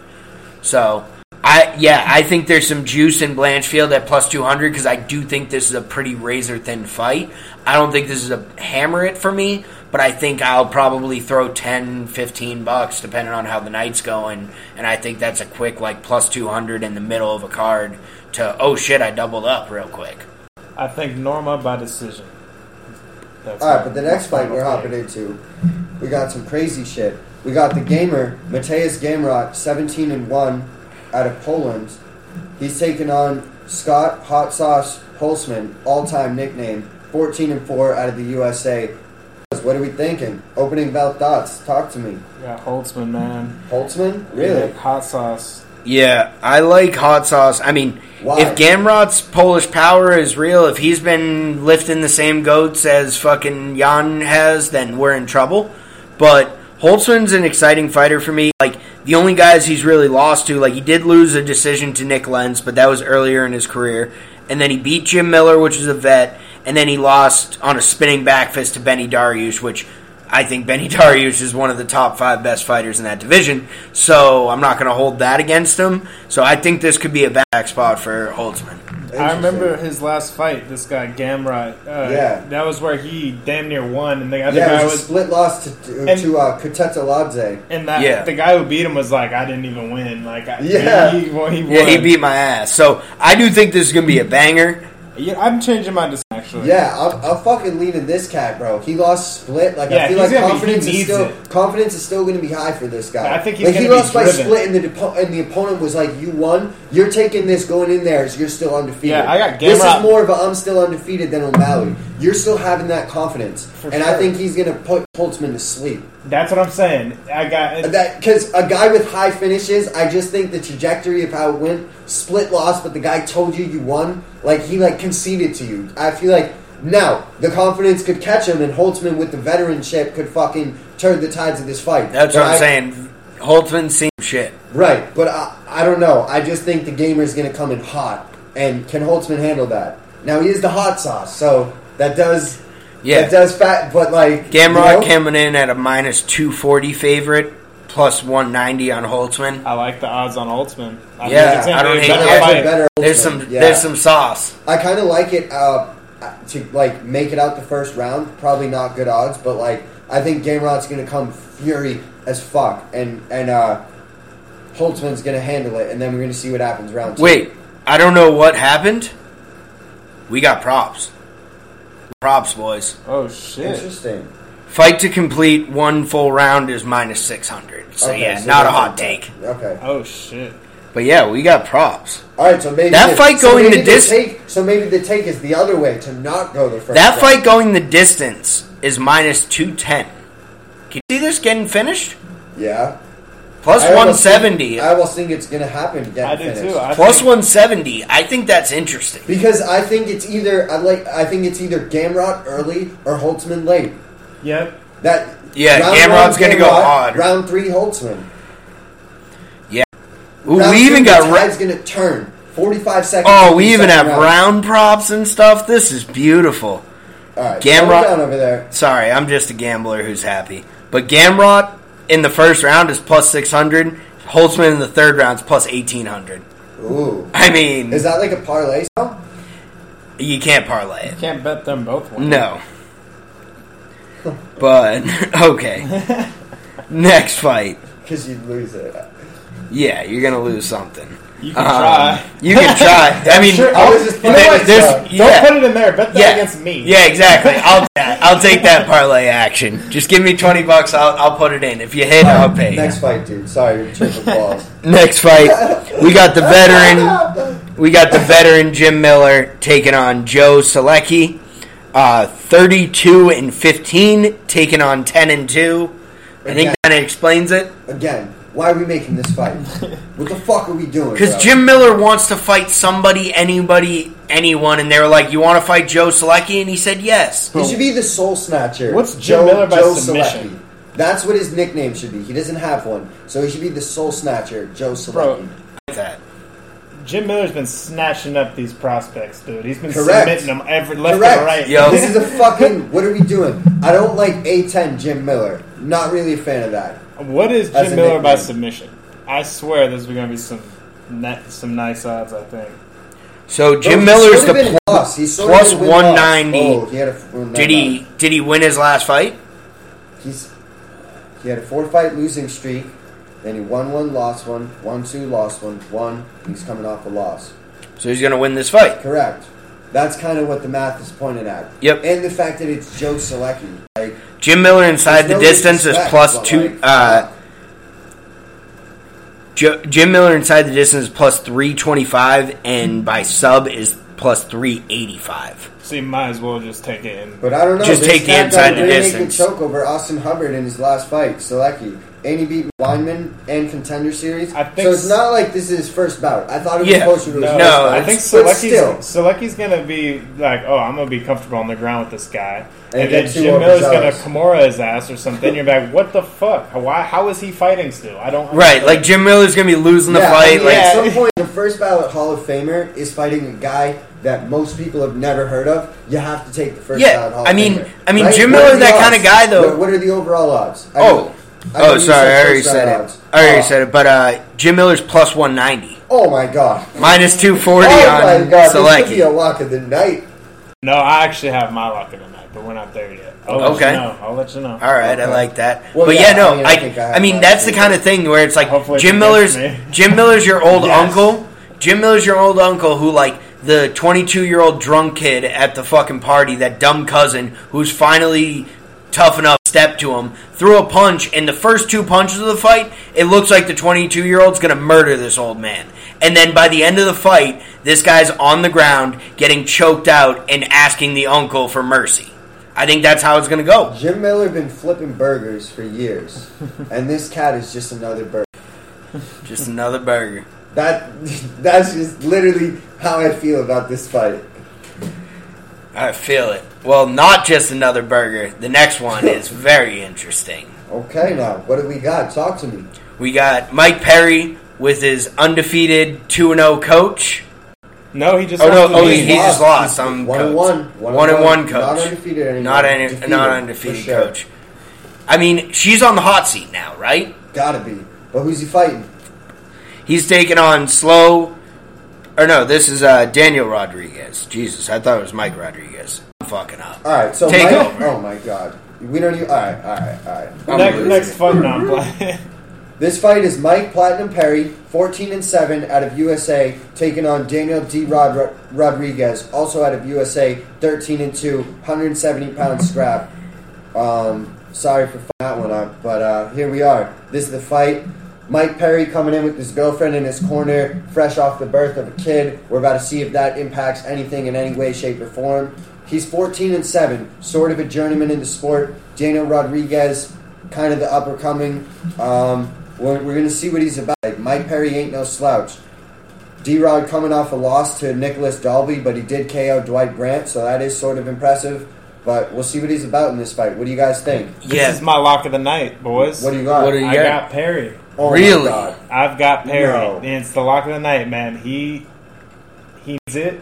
So, I yeah, I think there's some juice in Blanchfield at plus two hundred because I do think this is a pretty razor thin fight. I don't think this is a hammer it for me, but I think I'll probably throw 10, 15 bucks depending on how the night's going, and I think that's a quick like plus two hundred in the middle of a card to oh shit, I doubled up real quick. I think Norma by decision. That's All right, but the next fight we're hopping into, we got some crazy shit. We got the gamer Mateusz Gamrot, seventeen and one, out of Poland. He's taking on Scott Hot Sauce Holtzman, all-time nickname, fourteen and four out of the USA. What are we thinking? Opening belt thoughts. Talk to me. Yeah, Holtzman, man. Holtzman, really? Hot sauce. Yeah, I like hot sauce. I mean, Why? if Gamrot's Polish power is real, if he's been lifting the same goats as fucking Jan has, then we're in trouble. But Holtzman's an exciting fighter for me. Like the only guys he's really lost to, like he did lose a decision to Nick Lentz, but that was earlier in his career. And then he beat Jim Miller, which is a vet, and then he lost on a spinning back fist to Benny Dariush, which I think Benny Dariush is one of the top five best fighters in that division. So I'm not going to hold that against him. So I think this could be a back spot for Holtzman. I remember his last fight. This guy Gamrot. Uh, Yeah. that was where he damn near won, and the other Yeah, guy it was a was, split loss to to, And- to uh, Kutateladze. and that Yeah. the guy who beat him was like, I didn't even win. Like, I, Yeah. he, well, he won. Yeah, he beat my ass. So I do think this is going to be a banger. Yeah, I'm changing my decision actually. Yeah, I'm, I'm fucking leaning this cat, bro. He lost split. Like Yeah, I feel like gonna confidence is still it. confidence is still going to be high for this guy. I think he's like he lost by split, and the depo- and the opponent was like, "You won. You're taking this going in there as you're still undefeated." Yeah, I got This is more of a I'm still undefeated than O'Malley. You're still having that confidence, For and I think he's going to put Holtzman to sleep. that's what I'm saying. I got That because a guy with high finishes, I just think the trajectory of how it went, split loss, but the guy told you you won. Like he like conceded to you. I feel like now the confidence could catch him, and Holtzman with the veteranship could fucking turn the tides of this fight. That's But what I'm I- saying. Holtzman's seen shit. Right, but I, I don't know. I just think the gamer is going to come in hot, and can Holtzman handle that? Now he is the hot sauce, so that does Yeah. that does fat. But like Gamrot you know? coming in at a minus 240 favorite, plus 190 on Holtzman. I like the odds on Holtzman. I Yeah, it's I don't a hate better that. Better There's some yeah. there's some sauce. I kind of like it uh, to like make it out the first round. Probably not good odds, but like I think Gamrot's going to come fury as fuck, and and uh, Holtzman's going to handle it, and then we're going to see what happens round two. Wait, I don't know what happened. We got props. Props, boys. Oh shit! interesting. Fight to complete one full round is minus 600. So Okay, yeah, so not a that's hot okay. take. Okay. Oh shit! But yeah, we got props. All right, so maybe That the- fight so going maybe the the dis- take. So maybe the take is the other way to not go the first. That round. fight going the distance is minus 210. Can you see this getting finished? yeah. Plus I almost 170. Think, I almost think it's going to happen. Get I do finished. too. I Plus think- 170. I think that's interesting. Because I think it's either I like I think it's either Gamrot early or Holtzman late. Yep. That Yeah, round Gamrot's gonna go Gamrot, hard. Round three Holtzman. Ooh, round we even two, got the ra- going to turn. Forty five seconds. Oh, we even have second round props and stuff. This is beautiful. All right, Gamrot- Gamrot down over there. Sorry, I'm just a gambler who's happy. But Gamrot in the first round is plus 600. Holtzman in the third round is plus 1800. Ooh, I mean, is that like a parlay? Because you can't parlay it. Can't bet them both. Win. No. But, okay. Next fight. Because you'd lose it. Yeah, you're going to lose something. You can Um, try. You can try. I mean, Sure, I was just you know playing what? this there's- stuff. Don't yeah. put it in there. Bet that Yeah. against me. Yeah, exactly. I'll I'll take that parlay action. Just give me twenty bucks. I'll I'll put it in. If you hit, I'll pay. Next fight, dude. Sorry, you're tripping balls. Next fight, we got the veteran. We got the veteran Jim Miller taking on Joe Solecki. Uh, Thirty-two and fifteen, taking on ten and two. I think that explains it. Again, Why are we making this fight? what the fuck are we doing? Because? Jim Miller wants to fight somebody, anybody, anyone, and they were like, "You want to fight Joe Solecki?" And he said yes. He should be the soul snatcher. What's Jim Miller by submission? Solecki. That's what his nickname should be. He doesn't have one, so he should be the soul snatcher, Joe Solecki. Bro. That. Jim Miller's been snatching up these prospects, dude. He's been Correct. submitting them every left Correct. and right. Yo. This is a fucking. What are we doing? I don't like A10 Jim Miller. Not really a fan of that. What is As Jim a Miller by submission? I swear there's going to be some net, some nice odds. I think. So Jim he's Miller's the been pl- lost. He's sort of plus been win-loss. 190. Oh, he had a, Did he did he win his last fight? He's he had a four fight losing streak. Then he won one, lost one, won two, lost one, won. He's coming off a loss. So he's gonna win this fight. Correct. That's kind of what the math is pointed at. Yep. And the fact that it's Joe Solecki. Like, Jim Miller inside the no distance is disrespect, plus but, two. like, Uh, Jo- Jim Miller inside the distance is plus three twenty five, and by sub is plus three eighty five. So you might as well just take it. And But I don't know. Just take the cat inside got the a rear naked distance. choke over Austin Hubbard in his last fight, Solecki. And he beat Weinman and Contender Series. I think so it's not like this is his first bout. I thought it was Yeah. closer to his no, first No, bout. I think But still, Solecki's, Solecki's gonna be like, oh, I'm gonna be comfortable on the ground with this guy, And and, then Jim Miller's gonna overzealous. Kimura his ass or something. You're like, what the fuck? Why? How is he fighting still? I don't. Right, like Jim Miller's gonna be losing the yeah, fight. I mean, like at some point, the first ballot Hall of Famer is fighting a guy that most people have never heard of. You have to take the first Yeah, ballot Hall I of mean- Famer. I mean, right? Jim Miller's that odds? kinda guy, though. What, what are the overall odds? I oh, know- I know oh, you sorry, I already said round it. odds. I already Oh. said it. But uh, Jim Miller's plus one ninety, Oh my god. minus two forty oh on my god, this could be a Solecki. lock of the night. no, I actually have my lock of the night, but we're not there yet. I'll let Okay. you know. I'll let you know. All right, I like that. Well, but yeah, yeah, no, I mean, I, I I, think I have mean mine that's the kind of thing where it's like Hopefully Jim Miller's. Jim Miller's your old Yes. uncle. Jim Miller's your old uncle who like the 22 year old drunk kid at the fucking party, that dumb cousin who's finally tough enough to step to him, threw a punch, and the first two punches of the fight, it looks like the 22 year old's gonna murder this old man. And then by the end of the fight, this guy's on the ground getting choked out and asking the uncle for mercy. I think that's how it's gonna go. Jim Miller been flipping burgers for years, and this cat is just another burger. Just another burger. That that's just literally how I feel about this fight. I feel it. Well, not just another burger. The next one is very interesting. Okay, now what do we got? Talk to me. We got Mike Perry with his undefeated 2 0 coach. No, he just. Oh, no, oh, me. he- he just lost. He's I'm one and coach. one. One and one coach. Not undefeated anymore. Not, any, Defeated, not undefeated sure. coach. I mean, she's on the hot seat now, right? Gotta be. But who's he fighting? He's taking on Slow. Or no, this is uh, Daniel Rodriguez. Jesus, I thought it was Mike Rodriguez. I'm fucking up. All right, so Take Mike. over. Oh my God, we don't even. All right, all right, all right. I'm Next, losing next it. fight, no, This fight is Mike Platinum Perry, 14 and 7 out of USA, taking on Daniel D. Rod- Rodriguez, also out of USA, 13 and 2, 170 pound scrap. Um, sorry for that one up, but uh, here we are. This is the fight. Mike Perry coming in with his girlfriend in his corner, fresh off the birth of a kid. We're about to see if that impacts anything in any way, shape, or form. He's 14 and 7, sort of a journeyman in the sport. Daniel Rodriguez, kind of the up and coming. Um, we're, we're going to see what he's about. Like, Mike Perry ain't no slouch. D Rod coming off a loss to Nicolas Dalby, but he did KO Dwight Grant, so that is sort of impressive. But we'll see what he's about in this fight. What do you guys think? This is my lock of the night, boys. What do you got? What do you I got? got Perry. Oh Really? I've got Perry. No. And it's the lock of the night, man. He he needs it.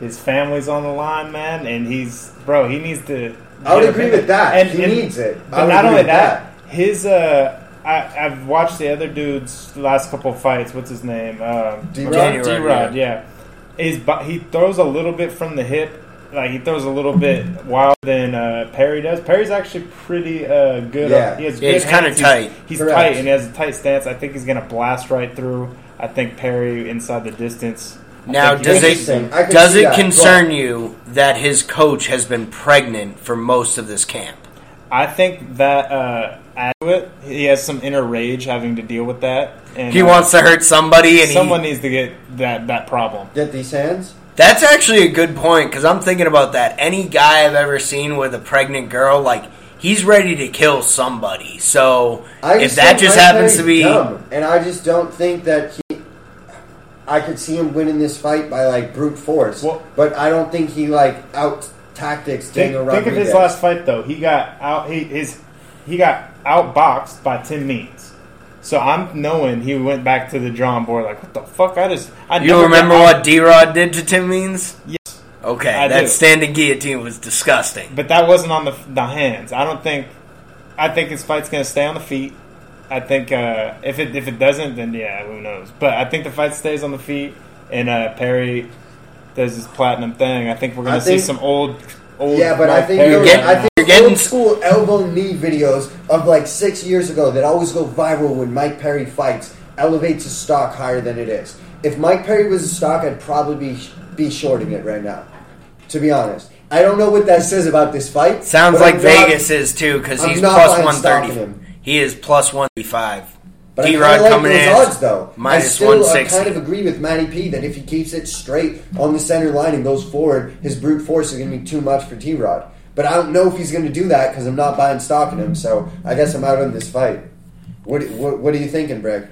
His family's on the line, man, and he's bro. He needs to. I would agree with that. And, he and- needs it. I But would not agree only with that, his uh, I, I've watched the other dude's last couple fights. What's his name? Um, D-Rod? D Rod, Rod. Yeah, His he throws a little bit from the hip. Like he throws a little bit wilder than uh, Perry does. Perry's actually pretty uh, good. Yeah. he has Yeah, good he's kinda tight. He's, Correct. tight and he has a tight stance. I think he's gonna blast right through. I think Perry inside the distance. I Now, does it Interesting. I can does it concern you that his coach has been pregnant for most of this camp? I think that uh, add to it, he has some inner rage having to deal with that. And He uh, wants to hurt somebody, and someone he, needs to get that that problem. Get these hands. That's actually a good point because I'm thinking about that. Any guy I've ever seen with a pregnant girl, like he's ready to kill somebody. So I if that just happens to be, dumb, and I just don't think that he. I could see him winning this fight by like brute force, Well- but I don't think he like out tactics Think, think of his last fight though. He got out. He his he got outboxed by Tim Means. So I'm knowing he went back to the drawing board. Like what the fuck? I just I you never remember got- what D Rod did to Tim Means? Yes, Okay, I that do. standing guillotine was disgusting. but that wasn't on the the hands. I don't think. I think his fight's gonna stay on the feet. I think uh, if it if it doesn't, then yeah, who knows? But I think the fight stays on the feet, and uh, Perry does his platinum thing. I think we're gonna I see think- some old, old. Yeah, but I think Perry those, getting- I think old school elbow knee videos of like six years ago that always go viral when Mike Perry fights elevates his stock higher than it is. If Mike Perry was a stock, I'd probably be be shorting it right now. To be honest, I don't know what that says about this fight. Sounds like I'm not- Vegas is too because he's not plus one thirty. He is plus one thirty five. But D I Rod like coming in odds though. I still uh, kind of agree with Matty P that if he keeps it straight on the center line and goes forward, his brute force is going to be too much for T Rod. But I don't know if he's going to do that because I'm not buying stock in him. So I guess I'm out on this fight. What what, what are you thinking, Brick?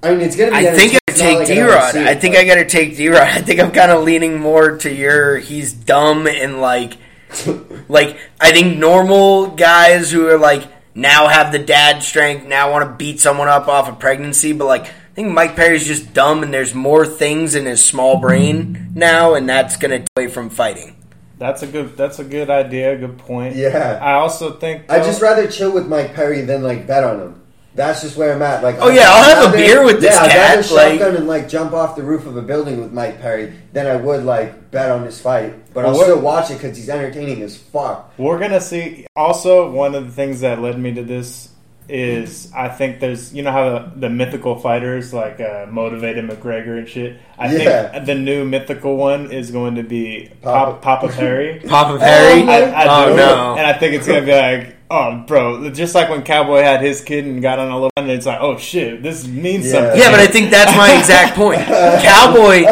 I mean, it's going to be. I think I take not D like I Rod. I think but- I got to take D Rod. I think I'm kind of leaning more to your. He's dumb and like, like I think normal guys who are like now have the dad strength, now want to beat someone up off of pregnancy, but like I think Mike Perry's just dumb and there's more things in his small brain now, and that's gonna take away from fighting. That's a good. That's a good idea. Good point. Yeah. I also think. I'd just rather chill with Mike Perry than like bet on him. That's just where I'm at. Like, Oh, yeah, I'll have a beer with this yeah, I'd rather cat, like- shotgun and like jump off the roof of a building with Mike Perry than I would like bet on this fight. But Well, I'll what- still watch it because he's entertaining as fuck. We're gonna see. Also, one of the things that led me to this is I think there's you know how the, the mythical fighters like uh, motivated McGregor and shit. I Yeah. think the new mythical one is going to be Papa, Papa- Papa Perry. Papa Perry. I, I oh do. no. And I think it's gonna be like, oh, bro, just like when Cowboy had his kid and got on a little, and it's like, oh shit, this means Yeah. something. Yeah, but I think that's my exact point. Cowboy,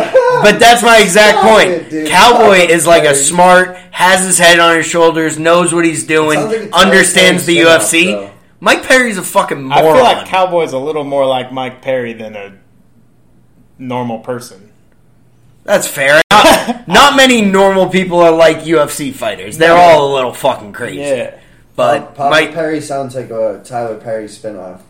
but that's my exact point. it, dude. Cowboy Stop it, is like a smart, has his head on his shoulders, knows what he's doing, like understands the UFC. spin-off, Mike Perry's a fucking I feel like Cowboy's a little more like Mike Perry than a normal person. that's fair. Not, not many normal people are like UFC fighters. They're all a little fucking crazy. Yeah. But Papa Mike, Perry sounds like a Tyler Perry spinoff.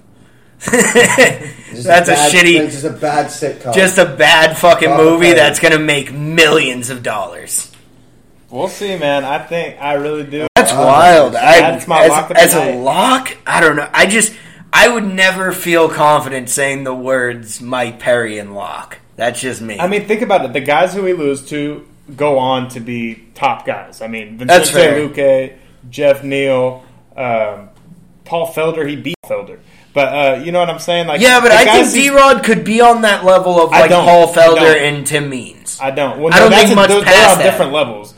Just that's a bad- shitty, just a bad sitcom. just a bad fucking Papa movie Perry. that's gonna make millions of dollars. We'll see, man. I think I really do. That's Oh, wild. I, that's my as, lock as a lock, I don't know. I just I would never feel confident saying the words Mike Perry and lock. That's just me. I mean, think about it. The guys who we lose to go on to be top guys. I mean, That's fair. Vicente Luque, Jeff Neal, um, Paul Felder. He beat Felder, but uh, you know what I'm saying? Like, yeah, but I think D Rod could be on that level of like. Paul Felder and Tim Means. I don't. Well, I don't no, think much they're, past they're on different levels.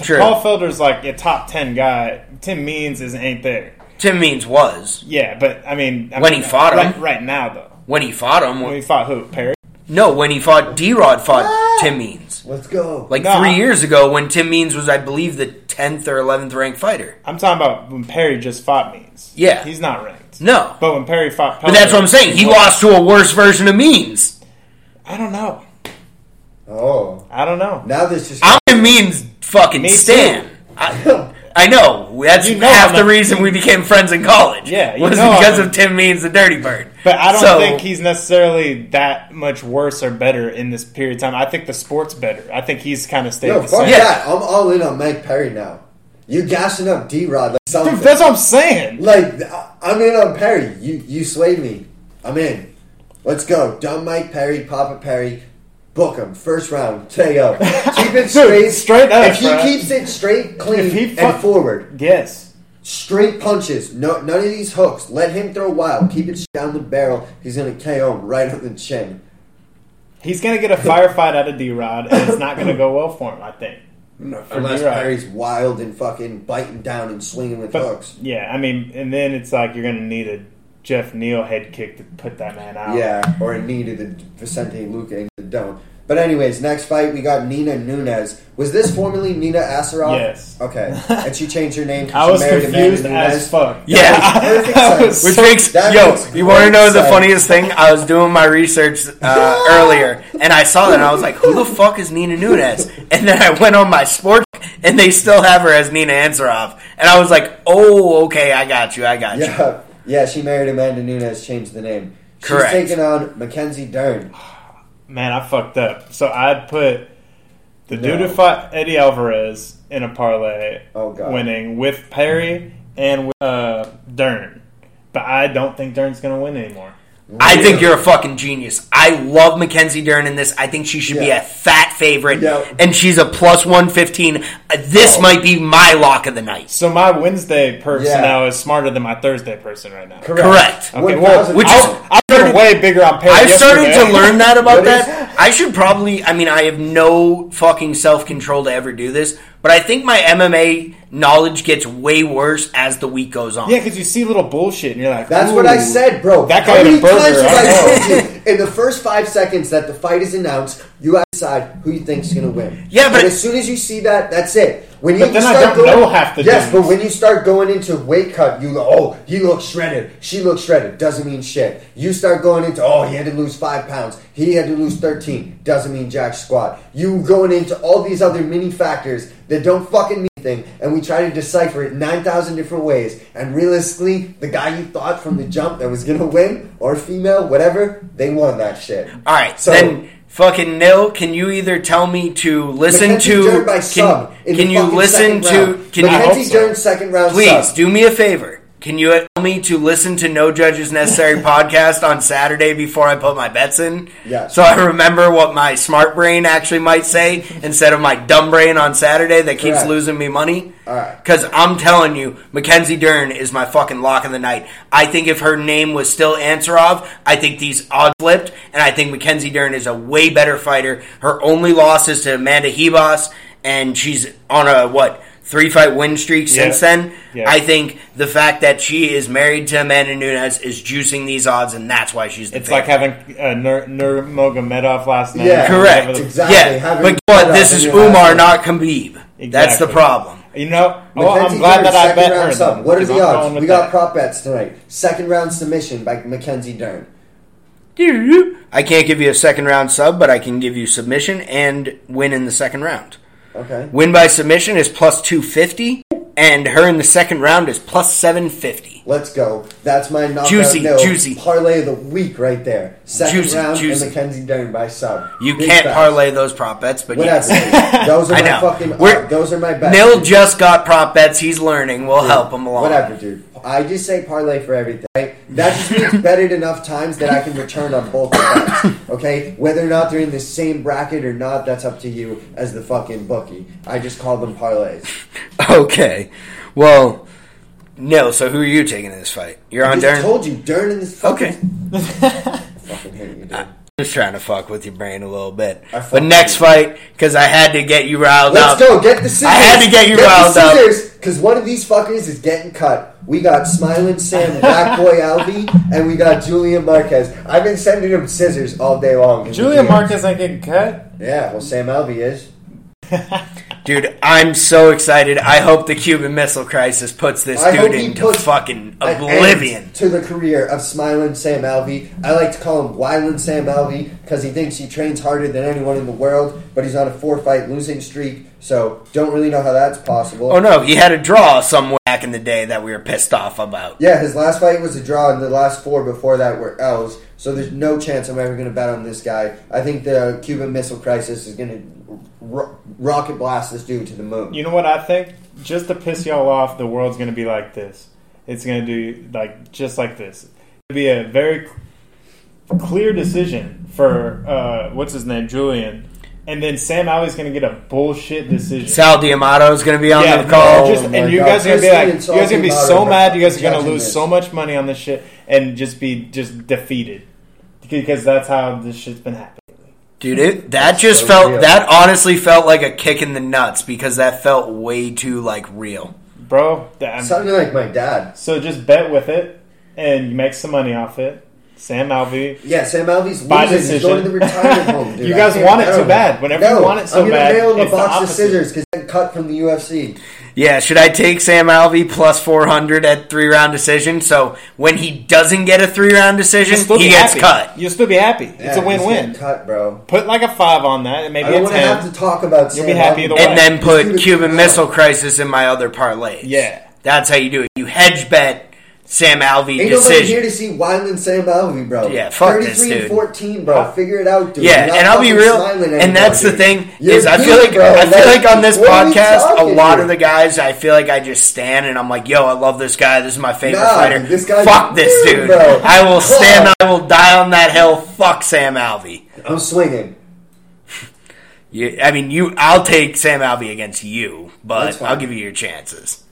True. Paul Felder's like a top ten guy. Tim Means is ain't there. Tim Means was Yeah, but I mean, I When mean, he fought right, him. right now though. when he fought him. When he fought who? Perry. no, when he fought D Rod fought Ah! Tim Means. Let's go. Like No, three I- years ago, when Tim Means was, I believe, the tenth or eleventh ranked fighter. I'm talking about when Perry just fought Means. Yeah. he's not ranked. No, But when Perry fought, but that's what I'm saying. He lost to a worse version of Means. I don't know. oh, I don't know. now this just. I'm Means fucking Me stan. I, I know that's You know half the a- reason we became friends in college. Yeah, you was know because I'm of Tim Means, the Dirty Bird. But I don't So- think he's necessarily that much worse or better in this period of time. I think the sport's better. I think he's kind of stayed Yo, the fuck same. Yeah. that. I'm all in on Mike Perry now. You gassing up D Rod like something. Dude, that's what I'm saying. Like I- I'm in on Perry. You you swayed me. I'm in. Let's go. Dumb Mike Perry, Papa Perry. Book him. First round. KO. Keep it straight. straight up, If he bro. keeps it straight, clean, If he and forward. Yes. Straight punches. No, none of these hooks. Let him throw wild. Keep it down the barrel. He's gonna KO him right on the chin. He's going to get a firefight out of D Rod, and it's not going to go well for him, I think. Unless D-Rod. Perry's wild and fucking biting down and swinging with But, hooks. yeah, I mean, and then it's like you're going to need a Jeff Neal head kick to put that man out. Yeah, or a knee to the Vicente Luque and the don't. But anyways, next fight we got Nina Nunes. Was this formerly Nina Ansaroff? Yes. Okay, and she changed her name. I she was married Amanda confused Nunes. as fuck. Yeah. Perfect I Which so- makes yo, makes you want to great know the funniest thing? I was doing my research uh, earlier, and I saw that, and I was like, "Who the fuck is Nina Nunes?" And then I went on my sport, and they still have her as Nina Ansaroff, and I was like, "Oh, okay, I got you, I got you." Yeah, yeah. She married Amanda Nunes, Changed the name. She's Correct. taking on Mackenzie Dern. Man, I fucked up. So I'd put the No. dude who fought Eddie Alvarez in a parlay Oh winning with Perry and with uh, Dern. But I don't think Dern's going to win anymore. I think you're a fucking genius. I love Mackenzie Dern in this. I think she should be Yeah. a fat favorite, Yeah. and she's a plus one fifteen. Uh, This Oh. might be my lock of the night. So my Wednesday person Yeah. now is smarter than my Thursday person right now. Correct. Correct. Okay, 1000 well, Which I, is- I put way bigger on Perry. I've started yesterday. to learn that about What is- that. I should probably. I mean, I have no fucking self control to ever do this, but I think my MMA knowledge gets way worse as the week goes on. Yeah, because you see little bullshit and you're like, That's what I "Ooh." said, bro. That guy How had a many burger, times have I I know. told you in the first five seconds that the fight is announced, you have to decide who you think is going to win. Yeah, but- And as soon as you see that, that's it. When you But then I start don't going, know half the yes, dudes. but when you start going into weight cut, you go, oh, he looks shredded. She looks shredded. Doesn't mean shit. You start going into, oh, he had to lose five pounds. He had to lose thirteen. Doesn't mean jack squat. You going into all these other mini factors that don't fucking mean anything, and we try to decipher it nine thousand different ways. And realistically, the guy you thought from the jump that was gonna win, or female, whatever, they won that shit. All right, So- then fucking nil. Can you either tell me to listen Mackenzie to? Dern by can sub in can the you fucking listen second to? round. Can you Mackenzie. Dern second round? please sub. do me a favor? Can you tell me to listen to No Judges Necessary podcast on Saturday before I put my bets in? Yes. So I remember what my smart brain actually might say instead of my dumb brain on Saturday that keeps Correct. losing me money. All right. Because I'm telling you, Mackenzie Dern is my fucking lock of the night. I think if her name was still Ansaroff, I think these odds flipped, and I think Mackenzie Dern is a way better fighter. Her only loss is to Amanda Ribas, and she's on a, what, three fight win streak since then. Yeah. I think the fact that she is married to Amanda Nunes is juicing these odds, and that's why she's the It's like favorite. having uh, Nur- Nurmagomedov last night. Yeah. Correct. Exactly. Yeah, Having but what? This is Umar, not Khabib. That's the problem. You know, well, I'm Mackenzie glad Dern, that I second bet round her. sub. What are the odds? We got that. prop bets tonight. Second round submission by Mackenzie Dern. I can't give you a second round sub, but I can give you submission and win in the second round. Okay. Win by submission is plus 250, and her in the second round is plus 750. Let's go. That's my knockout Juicy, no juicy. parlay of the week right there. Second Juicy, round juicy. and Mackenzie Dern by sub. You Big can't facts. parlay those prop bets, but Whatever. yes. those are I my know. fucking. Uh, those are my bets. Nil dude. just got prop bets. He's learning. We'll help him along. Whatever, dude. I just say parlay for everything. Right? That just means bet it enough times that I can return on both bets. Okay, whether or not they're in the same bracket or not, that's up to you as the fucking bookie. I just call them parlays. Okay. Well, No, so who are you taking in this fight? You're I on just Darren? told you, Dern in this Okay. fucking. fucking hate you, dude. Just trying to fuck with your brain a little bit. But next with fight, because I had to get you riled up. Let's go. Get the scissors. I had to get you the riled up. scissors, because one of these fuckers is getting cut. We got Smiling Sam, Black Boy Alvey, and we got Julian Marquez. I've been sending him scissors all day long. in the Julia DMs. Marquez ain't getting cut. Yeah, well, Sam Alvey is. Dude, I'm so excited. I hope the Cuban Missile Crisis puts this I dude into fucking oblivion. to the career of Smiling Sam Alvey. I like to call him Wyland Sam Alvey because he thinks he trains harder than anyone in the world, but he's on a four fight losing streak, so don't really know how that's possible. Oh no, he had a draw somewhere back in the day that we were pissed off about. Yeah, his last fight was a draw, and the last four before that were L's. So there's no chance I'm ever going to bet on this guy. I think the Cuban Missile Crisis is going to rocket blast this dude to the moon. You know what I think? Just to piss y'all off, the world's going to be like this. It's going to do like just like this. It'll be a very clear decision for uh, what's his name, Julian, and then Sam Alvey's going to get a bullshit decision. Sal D'Amato is going to be on yeah, the call. just- Oh and you God. guys are gonna be like, and you guys are gonna be so mad. You guys are gonna lose this. so much money on this shit and just be just defeated because that's how this shit's been happening. Dude, it, that just so felt real. that honestly felt like a kick in the nuts because that felt way too like real. Bro, that- Sounding like my dad. so just bet with it and you make some money off it. Sam Alvey. Yeah, Sam Alvey's By losing. He's decision. going to the retirement home, dude. You I guys can't want it so too bad. Whenever no, you want it so I'm gonna bad, nail him a box of scissors because cut from the UFC. Yeah, should I take Sam Alvey plus 400 at three round decision? So when he doesn't get a three round decision, You'll still he be gets happy. cut. You'll still be happy. it's a win-win. Cut, bro. Put like a five on that, and maybe I don't want to ten. have to talk about. You'll Sam be happy Alvey. either way. And then put Cuban. Missile Crisis in my other parlays. Yeah. That's how you do it. You hedge bet Sam Alvey decision. Ain't nobody here to see Wyland Sam Alvey, bro. Yeah, fuck 33 this and dude. 14, bro. Figure it out, dude. Yeah, not and I'll be real. And that's the thing You're is, I feel like bro. I feel like on this podcast, a lot here? of the guys, I feel like I just stand and I'm like, "Yo, I love this guy. This is my favorite Nah, fighter. this guy's Fuck this dude. bro. I will stand. I will die on that hill. Fuck Sam Alvey. I'm swinging. You, I mean, you. I'll take Sam Alvey against you, but. I'll give you your chances.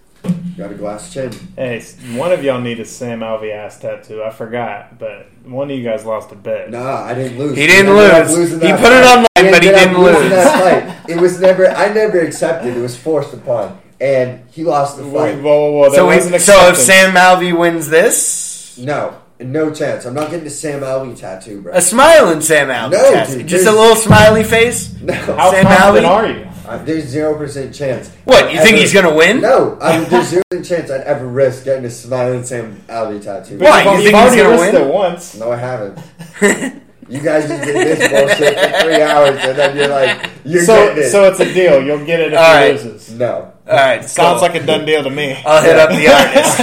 Got a glass chin. Hey, one of y'all need a Sam Alvey ass tattoo. I forgot, but one of you guys lost a bet. Nah, I didn't lose. He didn't lose. He that put it fight. online, but he ended up didn't losing lose. That fight. It was never. I never accepted. It was forced upon, and he lost the fight. whoa, whoa, whoa, So, we, so if. Sam Alvey wins this, No, no chance. I'm not getting the Sam Alvey tattoo, bro. a smiling Sam Alvey No, tattoo, dude, just a little smiley face. No, how Sam confident Alvey? are you? Uh, there's zero percent chance. What you think Ever- he's gonna win? No, I mean, there's zero percent chance I'd ever risk getting a smiling Sam Alvey tattoo. Why? But You you've think he's gonna win? it once. No, I haven't. You guys just did this bullshit for three hours, and then you're like, you're So, getting it. so it's a deal. You'll get it if All he right. loses. no. All right, Sounds cool. like a done deal to me. I'll hit up the artist.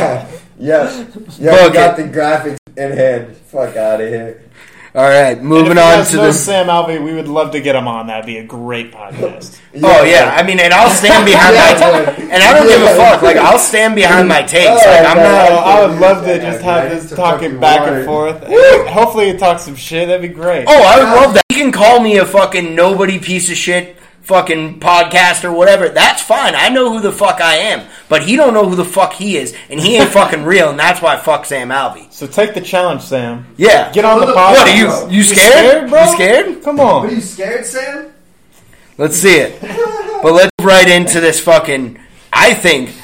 yeah, yeah. Book you got it. the graphics in hand. Fuck out of here. All right, And moving if on guys to know the. Sam Alvey. We would love to get him on. That'd be a great podcast. Oh yeah, I mean, and I'll stand behind Yeah, my. T- and I don't give a fuck. Like I'll stand behind my takes. Oh, Like I'm not. Oh, I would love to just have this It's a talking back and forth. Hopefully, you talk some shit. That'd be great. Oh, I would love that. He can call me a fucking nobody piece of shit fucking podcast or whatever. That's fine. I know who the fuck I am, but he don't know who the fuck he is, and he ain't fucking real, and that's why fuck Sam Alvey. So take the challenge, Sam. Yeah. Get on the What podcast. What are you? You scared? bro? You scared? Come What on. are you scared, Sam? Let's see it. But let's right into this fucking, I think,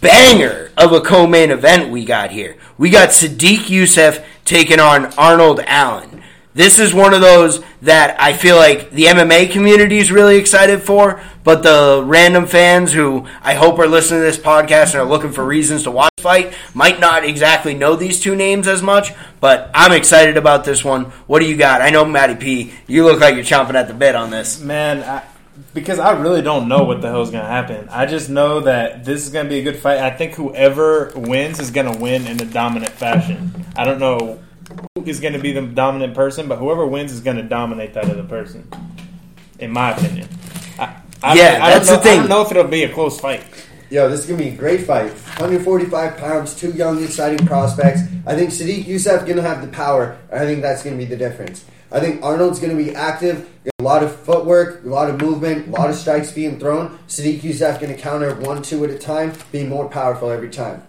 banger of a co-main event we got here. We got Sodiq Yusuff taking on Arnold Allen. This is one of those that I feel like the MMA community is really excited for, but the random fans who I hope are listening to this podcast and are looking for reasons to watch fight might not exactly know these two names as much, but I'm excited about this one. What do you got? I know Matty P, you look like you're chomping at the bit on this. Man, I, because I really don't know what the hell's going to happen. I just know that this is going to be a good fight. I think whoever wins is going to win in a dominant fashion. I don't know who is going to be the dominant person, but whoever wins is going to dominate that other person, in my opinion. I, I Yeah, don't, I that's don't know, the thing. I don't know if it'll be a close fight. Yo, this is gonna be a great fight. 145 pounds, two young, exciting prospects. I think Sodiq Yusuff gonna have the power. I think that's gonna be the difference. I think Arnold's gonna be active, a lot of footwork, a lot of movement, a lot of strikes being thrown. Sodiq Yusuff gonna counter one, two at a time, being more powerful every time.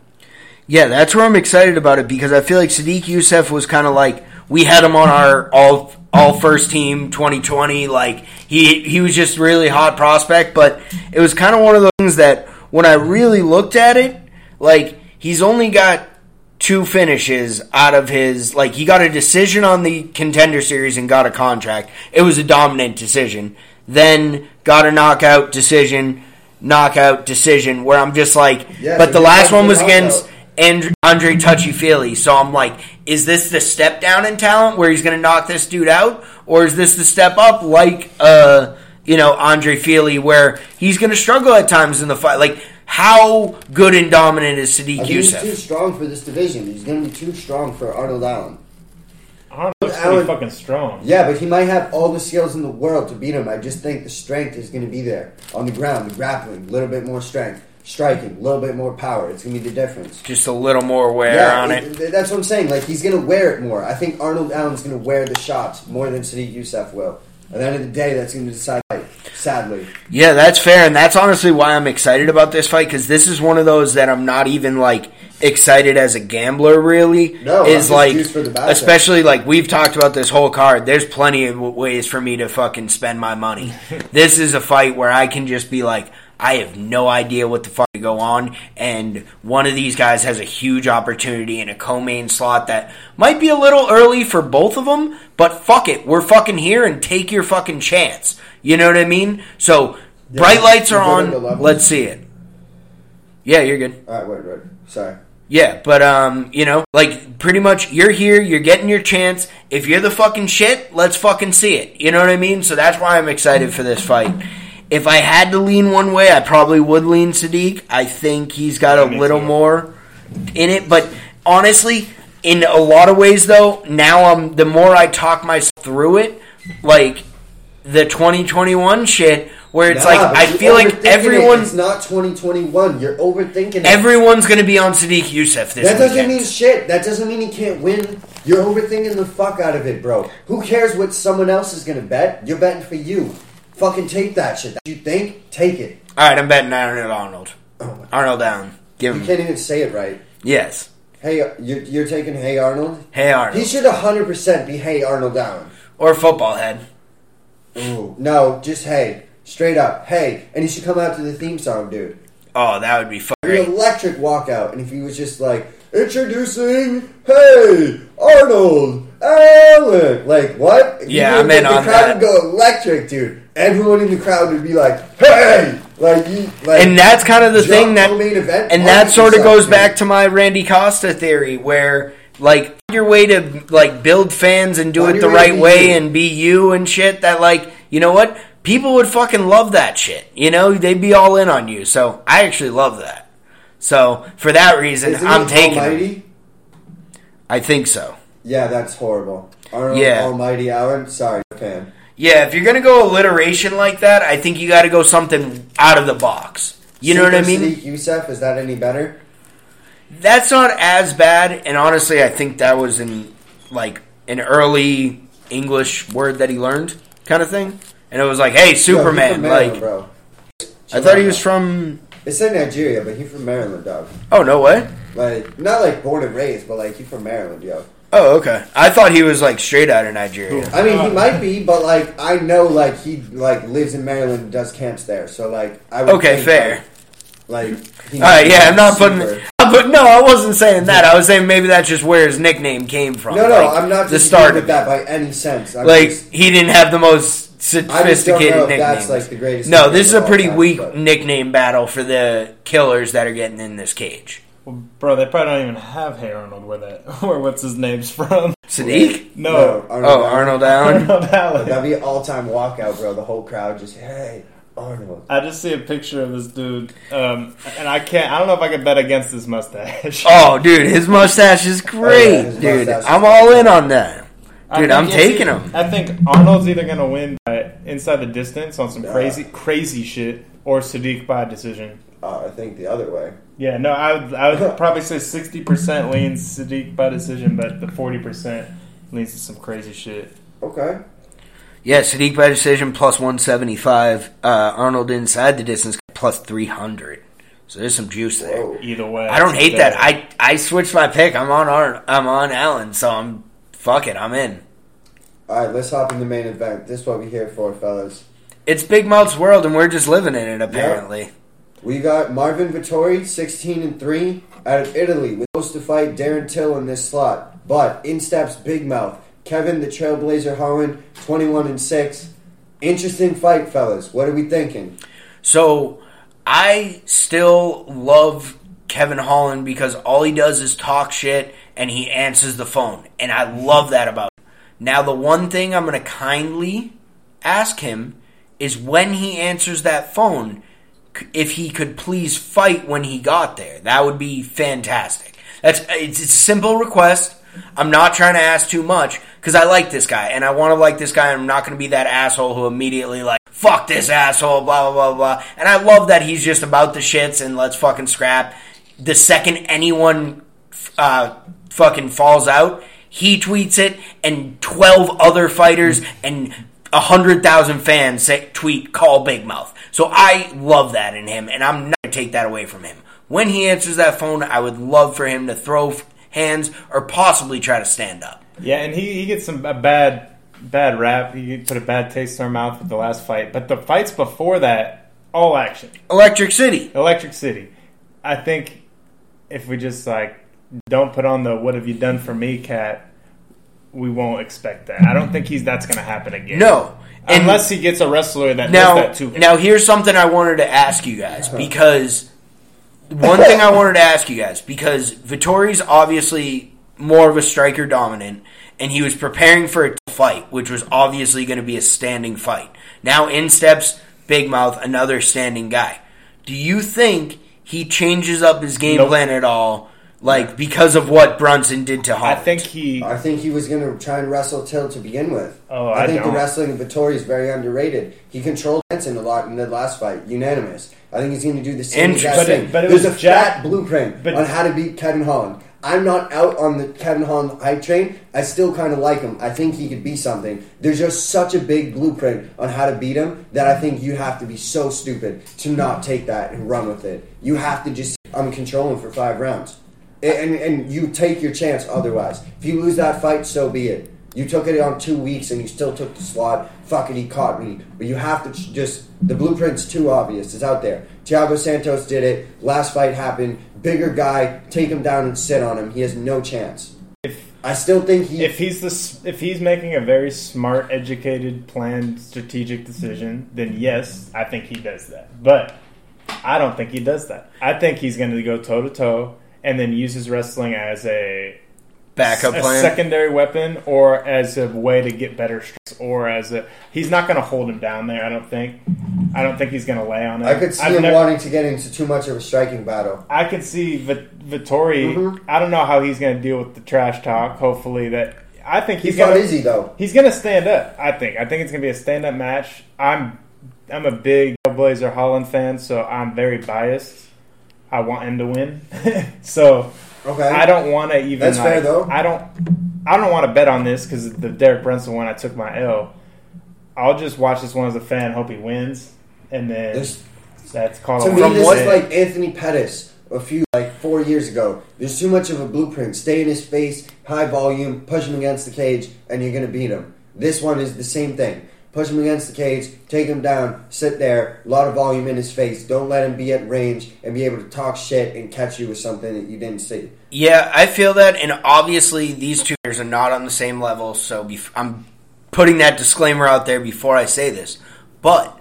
Yeah, that's where I'm excited about it because I feel like Sodiq Yusuff was kind of like we had him on our all all first team 2020. Like he he was just really hot prospect, but it was kind of one of those things that when I really looked at it, like he's only got two finishes out of his like he got a decision on the contender series and got a contract. It was a dominant decision. Then got a knockout decision, knockout decision where I'm just like Yeah, but the last one was knockout. against and Andre Touchy Feely. So I'm like, is this the step down in talent where he's going to knock this dude out, or is this the step up like uh you know Andre Feely where he's going to struggle at times in the fight? Like how good and dominant is I Sodiq think he's too strong for this division. He's gonna be too strong for Arnold Allen. Arnold looks Allen- pretty fucking strong. Yeah, but he might have all the skills in the world to beat him. I just think the strength is going to be there on the ground, the grappling, a little bit more strength, striking, a little bit more power. It's going to be the difference. Just a little more wear yeah, on it. it- that's what I'm saying. Like he's going to wear it more. I think Arnold Allen's going to wear the shots more than Sodiq Yusuff will. At the end of the day, that's going to decide. the fight, Sadly, Yeah, that's fair, and that's honestly why I'm excited about this fight because this is one of those that I'm not even like excited as a gambler. Really, No, I'm is just like for the especially like we've talked about this whole card. There's plenty of ways for me to fucking spend my money. this is a fight where I can just be like, I have no idea what the fuck to go on, and one of these guys has a huge opportunity in a co-main slot that might be a little early for both of them, but fuck it, we're fucking here and take your fucking chance. You know what I mean? So bright lights are on. Let's see it. Yeah, you're good. All right, wait, wait. Sorry. Yeah, but um, you know, like pretty much you're here, you're getting your chance. If you're the fucking shit, let's fucking see it. You know what I mean? So that's why I'm excited for this fight. If I had to lean one way, I probably would lean Sodiq. I think he's got a little too. more in it, but honestly, in a lot of ways though, now I'm the more I talk myself through it, like the 2021 shit where it's Nah, like I feel like everyone's it. not 2021. You're overthinking it. everyone's going to be on Sodiq Yusuff this That doesn't weekend. mean shit. That doesn't mean he can't win. You're overthinking the fuck out of it, bro. Who cares what someone else is gonna bet? You're betting for you. Fucking take that shit. You think? Take it. All right, I'm betting Arnold Arnold. Oh Arnold down. Give You him. can't even say it right. Yes. Hey, you're, you're taking Hey Arnold? Hey Arnold. He should 100% be Hey Arnold down. or football head. Ooh. No, just Hey. Straight up. Hey. And he should come out to the theme song, dude. Oh, that would be fucking electric walkout. And if he was just like, introducing Hey Arnold Allen. Like, what? Yeah, I'm in the on crowd that. would go electric, dude. Everyone in the crowd would be like, Hey! Like, you, like And that's kind of the thing that, and that sort of goes dude. back to my Randy Costa theory, where like your way to like build fans and do Find it the your way to right way you. and be you and shit. That like you know what people would fucking love that shit. You know they'd be all in on you. So I actually love that. So for that reason, Isn't I'm he taking. him. Almighty? I think so. Yeah, that's horrible. Arnold Yeah. Almighty Allen? Sorry, fan. Yeah, if you're gonna go alliteration like that, I think you got to go something out of the box. You know what I mean? Sodiq Yusuff, is that any better? That's not as bad, and honestly, I think that was in like an early English word that he learned, kind of thing. And it was like, "Hey, Yo, Superman!" from like, bro. I thought he was from. It said Nigeria, but he from Maryland, dog. Oh no way! Like, not like born and raised, but like he from Maryland, yo. Oh okay. I thought he was like straight out of Nigeria. I mean, he might be, but like I know, like he like lives in Maryland, and does camps there. So like, I would Okay, think, fair. Like, like he All right, yeah, I'm not super- putting. But no, I wasn't saying that. I was saying maybe that's just where his nickname came from. No, no, like, I'm not the disagreeing start with of that by any sense. I'm Like just, he didn't have the most I sophisticated know if nicknames. that's like the greatest. No, this is a pretty time, weak but- nickname battle for the killers that are getting in this cage. Well, bro, they probably don't even have Hey Arnold where that where what's his name's from. Sodiq? No, Oh, Allen. Arnold Allen. Arnold Allen. That'd be an all-time walkout, bro. The whole crowd just, hey, Arnold. I just see a picture of this dude, um, and I can't. I don't know if I can bet against his mustache. Oh, dude, his mustache is great, Oh, yeah, his dude. is I'm all in on that. I Dude, think I'm it's taking either- him. I think Arnold's either gonna win by inside the distance on some Yeah. crazy, crazy shit, or Sodiq by decision. Uh, I think the other way. Yeah, no, I would, I would probably say sixty percent leans Sodiq by decision, but the forty percent leans to some crazy shit. Okay. Yeah, Sodiq by decision plus 175. Uh, Arnold inside the distance plus 300. So there's some juice there. Whoa. Either way, I don't hate it's that. I I switched my pick. I'm on Ar- I'm on Allen, so I'm fuck it. I'm in. All right, let's hop in the main event. This is what we're here for, fellas. It's Big Mouth's world, and we're just living in it. Apparently, We got Marvin Vettori, 16 and 3, out of Italy, with supposed to fight Darren Till in this slot. But in steps Big Mouth. Kevin the Trailblazer Holland, 21 and 6. Interesting fight, fellas. What are we thinking? So I still love Kevin Holland because all he does is talk shit and he answers the phone. And I love that about him. Now the one thing I'm going to kindly ask him is when he answers that phone if he could please fight when he got there. That would be fantastic. That's it's, a simple request. I'm not trying to ask too much because I like this guy and I want to like this guy. I'm not going to be that asshole who immediately like fuck this asshole, blah blah blah blah. And I love that he's just about the shits and let's fucking scrap. The second anyone uh, fucking falls out, he tweets it, and twelve other fighters and a hundred thousand fans say, tweet call Big Mouth. So I love that in him, and I'm not gonna take that away from him. When he answers that phone, I would love for him to throw hands or possibly try to stand up. Yeah, and he, he gets some a bad bad rap. He put a bad taste in our mouth with the last fight, but the fights before that all action. Electric City. Electric City. I think if we just like don't put on the "What have you done for me?" cat, we won't expect that. I don't think he's that's going to happen again. No. And unless he gets a wrestler that now, does that to him. now here's something I wanted to ask you guys uh-huh. because one thing I wanted to ask you guys because Vettori's obviously more of a striker dominant, and he was preparing for a fight, which was obviously going to be a standing fight. Now in steps Big Mouth, another standing guy. Do you think he changes up his game Nope. plan at all, like because of what Brunson did to I think he. I think he was going to try and wrestle Till to begin with. Oh, I I think the don't. wrestling of Vettori is very underrated. He controlled Benson a lot in the last fight, unanimous. I think he's going to do the same Interesting. exact But it- thing. but it There's was a Jack- fat blueprint but- on how to beat Kevin Holland. I'm not out on the Kevin Holland hype train. I still kind of like him. I think he could be something. There's just such a big blueprint on how to beat him that I think you have to be so stupid to not take that and run with it. You have to just I'm controlling for five rounds, and and you take your chance. Otherwise, if you lose that fight, so be it. You took it on two weeks and you still took the slot. Fuck it, he caught me. But you have to just the blueprint's too obvious. It's out there. Thiago Santos did it. Last fight happened. Bigger guy, take him down and sit on him. He has no chance. If I still think he. if he's the if he's making a very smart, educated, planned, strategic decision, then yes, I think he does that. But I don't think he does that. I think he's going to go toe to toe and then uses wrestling as a backup a plan. secondary weapon or as a way to get better strikes or as a he's not going to hold him down there. I don't think. I don't think he's going to lay on him. I could see I've him never- wanting to get into too much of a striking battle. I could see Vit- Vettori. Mhm. I don't know how he's going to deal with the trash talk. Hopefully that. I think He's he's not going easy though. He's going to stand up. I think. I think it's going to be a stand up match. I'm I'm a big Blazer Holland fan, so I'm very biased. I want him to win. so Okay. I don't want to even. That's like, fair, though. I don't. I don't want to bet on this because the Derek Brunson one. I took my L. I'll just watch this one as a fan. Hope he wins, and then There's- that's called. To a me, this is like Anthony Pettis a few like four years ago. There's too much of a blueprint. Stay in his face, high volume, push him against the cage, and you're gonna beat him. This one is the same thing. Push him against the cage, take him down, sit there, a lot of volume in his face. Don't let him be at range and be able to talk shit and catch you with something that you didn't see. Yeah, I feel that, and obviously these two players are not on the same level. So bef- I'm putting that disclaimer out there before I say this, but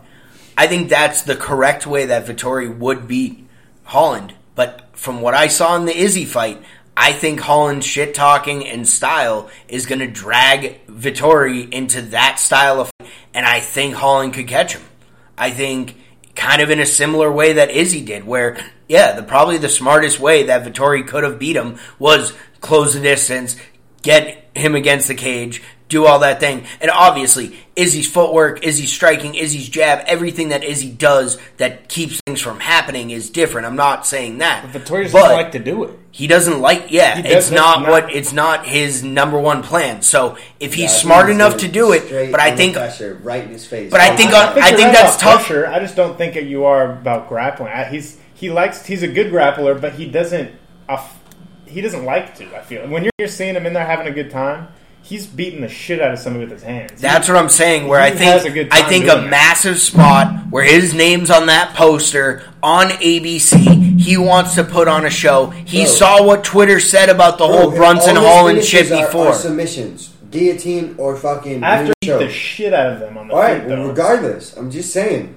I think that's the correct way that Vettori would beat Holland. But from what I saw in the Izzy fight, I think Holland's shit talking and style is going to drag Vettori into that style of, and I think Holland could catch him. I think kind of in a similar way that Izzy did, where yeah, the probably the smartest way that Vettori could have beat him was close the distance, get him against the cage, do all that thing, and obviously Izzy's footwork, Izzy's striking, Izzy's jab, everything that Izzy does that keeps things from happening is different. I'm not saying that, But Vettori doesn't like to do it. he doesn't like. Yeah, He it's not, not- what it's not his number one plan. So if he's Yeah, smart think enough to do it, but I think pressure right in his face. But I think on- I you're think right that's about tough. pressure. I just don't think that you are about grappling. He's he likes he's a good grappler, but he doesn't uh, he doesn't like to. I feel when you're, you're seeing him in there having a good time, he's beating the shit out of somebody with his hands. That's what I'm saying. Where I He has a think good I think a that. massive spot where his name's on that poster on ABC. He wants to put on a show. He Bro. saw what Twitter said about the whole Brunson Hall his Holland shit are- before. Are submissions, guillotine or fucking after moon he choke. beat the shit out of them on the All right, feet, well, regardless, I'm just saying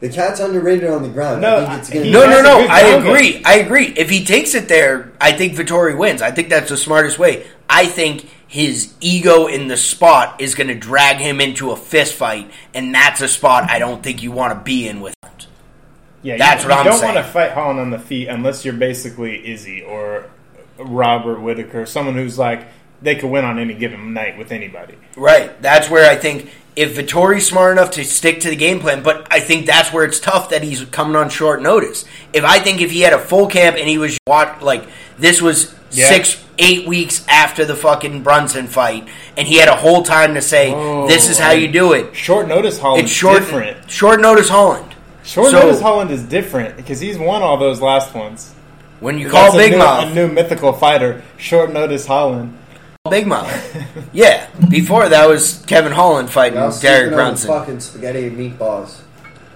the cat's underrated on the ground. No, I think it's I- no, no, no. I ground game. agree. I agree. If he takes it there, I think Vettori wins. I think that's the smartest way. I think his ego in the spot is going to drag him into a fist fight, and that's a spot I don't think you want to be in with. Yeah, That's you, what you I'm don't saying. want to fight Holland on the feet unless you're basically Izzy or Robert Whitaker, someone who's like they could win on any given night with anybody. Right. That's where I think if Vettori's smart enough to stick to the game plan, but I think that's where it's tough that he's coming on short notice. If I think if he had a full camp and he was watch, like this was Yeah. six, eight weeks after the fucking Brunson fight, and he had a whole time to say, Oh, "This is how you do it." Short notice Holland. It's short, different. short notice Holland. Short So- notice Holland is different because he's won all those last ones. When you call That's a Big new, Mouth, a new mythical fighter. Short notice Holland. Big Mouth. yeah. Before that was Kevin Holland fighting I Derek Brunson. fucking spaghetti and meatballs.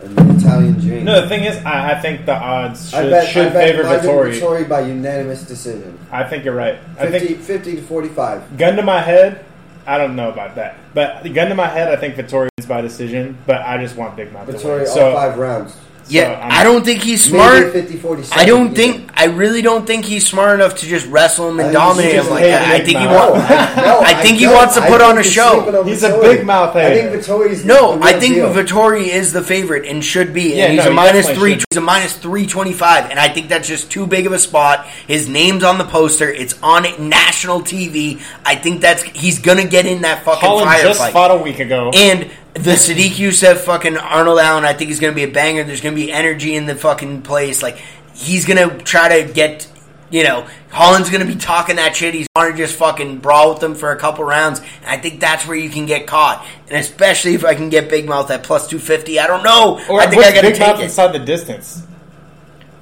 And the Italian dream. No, the thing is, I, I think the odds I should, bet, should I bet favor Vettori. Vettori by unanimous decision. I think you're right. I 50, think 50 to 45. gun to my head, I don't know about that. But gun to my head, I think Vettori wins by decision. But I just want Big Mouth to win. all So five rounds. Yeah, I'm- I don't think he's smart. 50 47. I don't even. think. I really don't think he's smart enough to just wrestle him and dominate him like that. I think he wants. No, I think he wants to put on a show. sleeping on He's a big mouth I think hater. Vettori's No, I think deal. Vettori is the favorite and should be. Yeah, he's no, a he three. should. He's a minus three twenty five, and I think that's just too big of a spot. His name's on the poster. It's on national TV. I think that's he's gonna get in that fucking Holland just fought a week ago. And the Sodiq Yusuff fucking Arnold Allen, I think he's gonna be a banger. There's gonna be energy in the fucking place. Like he's gonna try to get. You know, Holland's gonna be talking that shit. He's gonna just fucking brawl with them for a couple rounds. And I think that's where you can get caught. And especially if I can get Big Mouth at plus two fifty. I don't know. or I think I gotta Big Mouth it. inside the distance.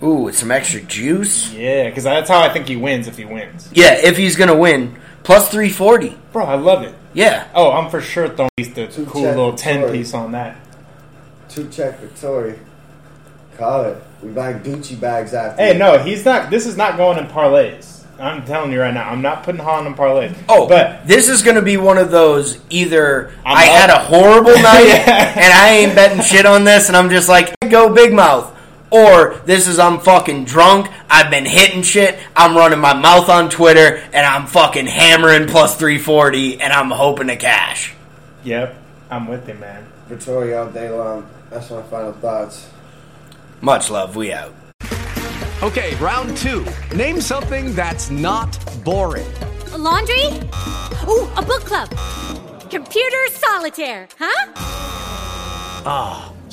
Ooh, with some extra juice. Yeah, because that's how I think he wins if he wins. Yeah, if he's gonna win, plus three forty. Bro, I love it. Yeah. Oh, I'm for sure throwing at least a Two cool check little Vettori. ten piece on that. Two check Vettori. Call it. We buying Gucci bags after. Hey, no, he's not. This is not going in parlays. I'm telling you right now, I'm not putting Holland in parlays. Oh, but this is going to be one of those either I'm I up. had a horrible night Yeah. and I ain't betting shit on this and I'm just like, go Big Mouth. Or this is I'm fucking drunk, I've been hitting shit, I'm running my mouth on Twitter, and I'm fucking hammering plus 340 and I'm hoping to cash. yep, I'm with you, man. Vettori all day long. That's my final thoughts. Much love, we out. Okay, round two. Name something that's not boring. A laundry? Ooh, a book club. Computer solitaire, huh? Ah,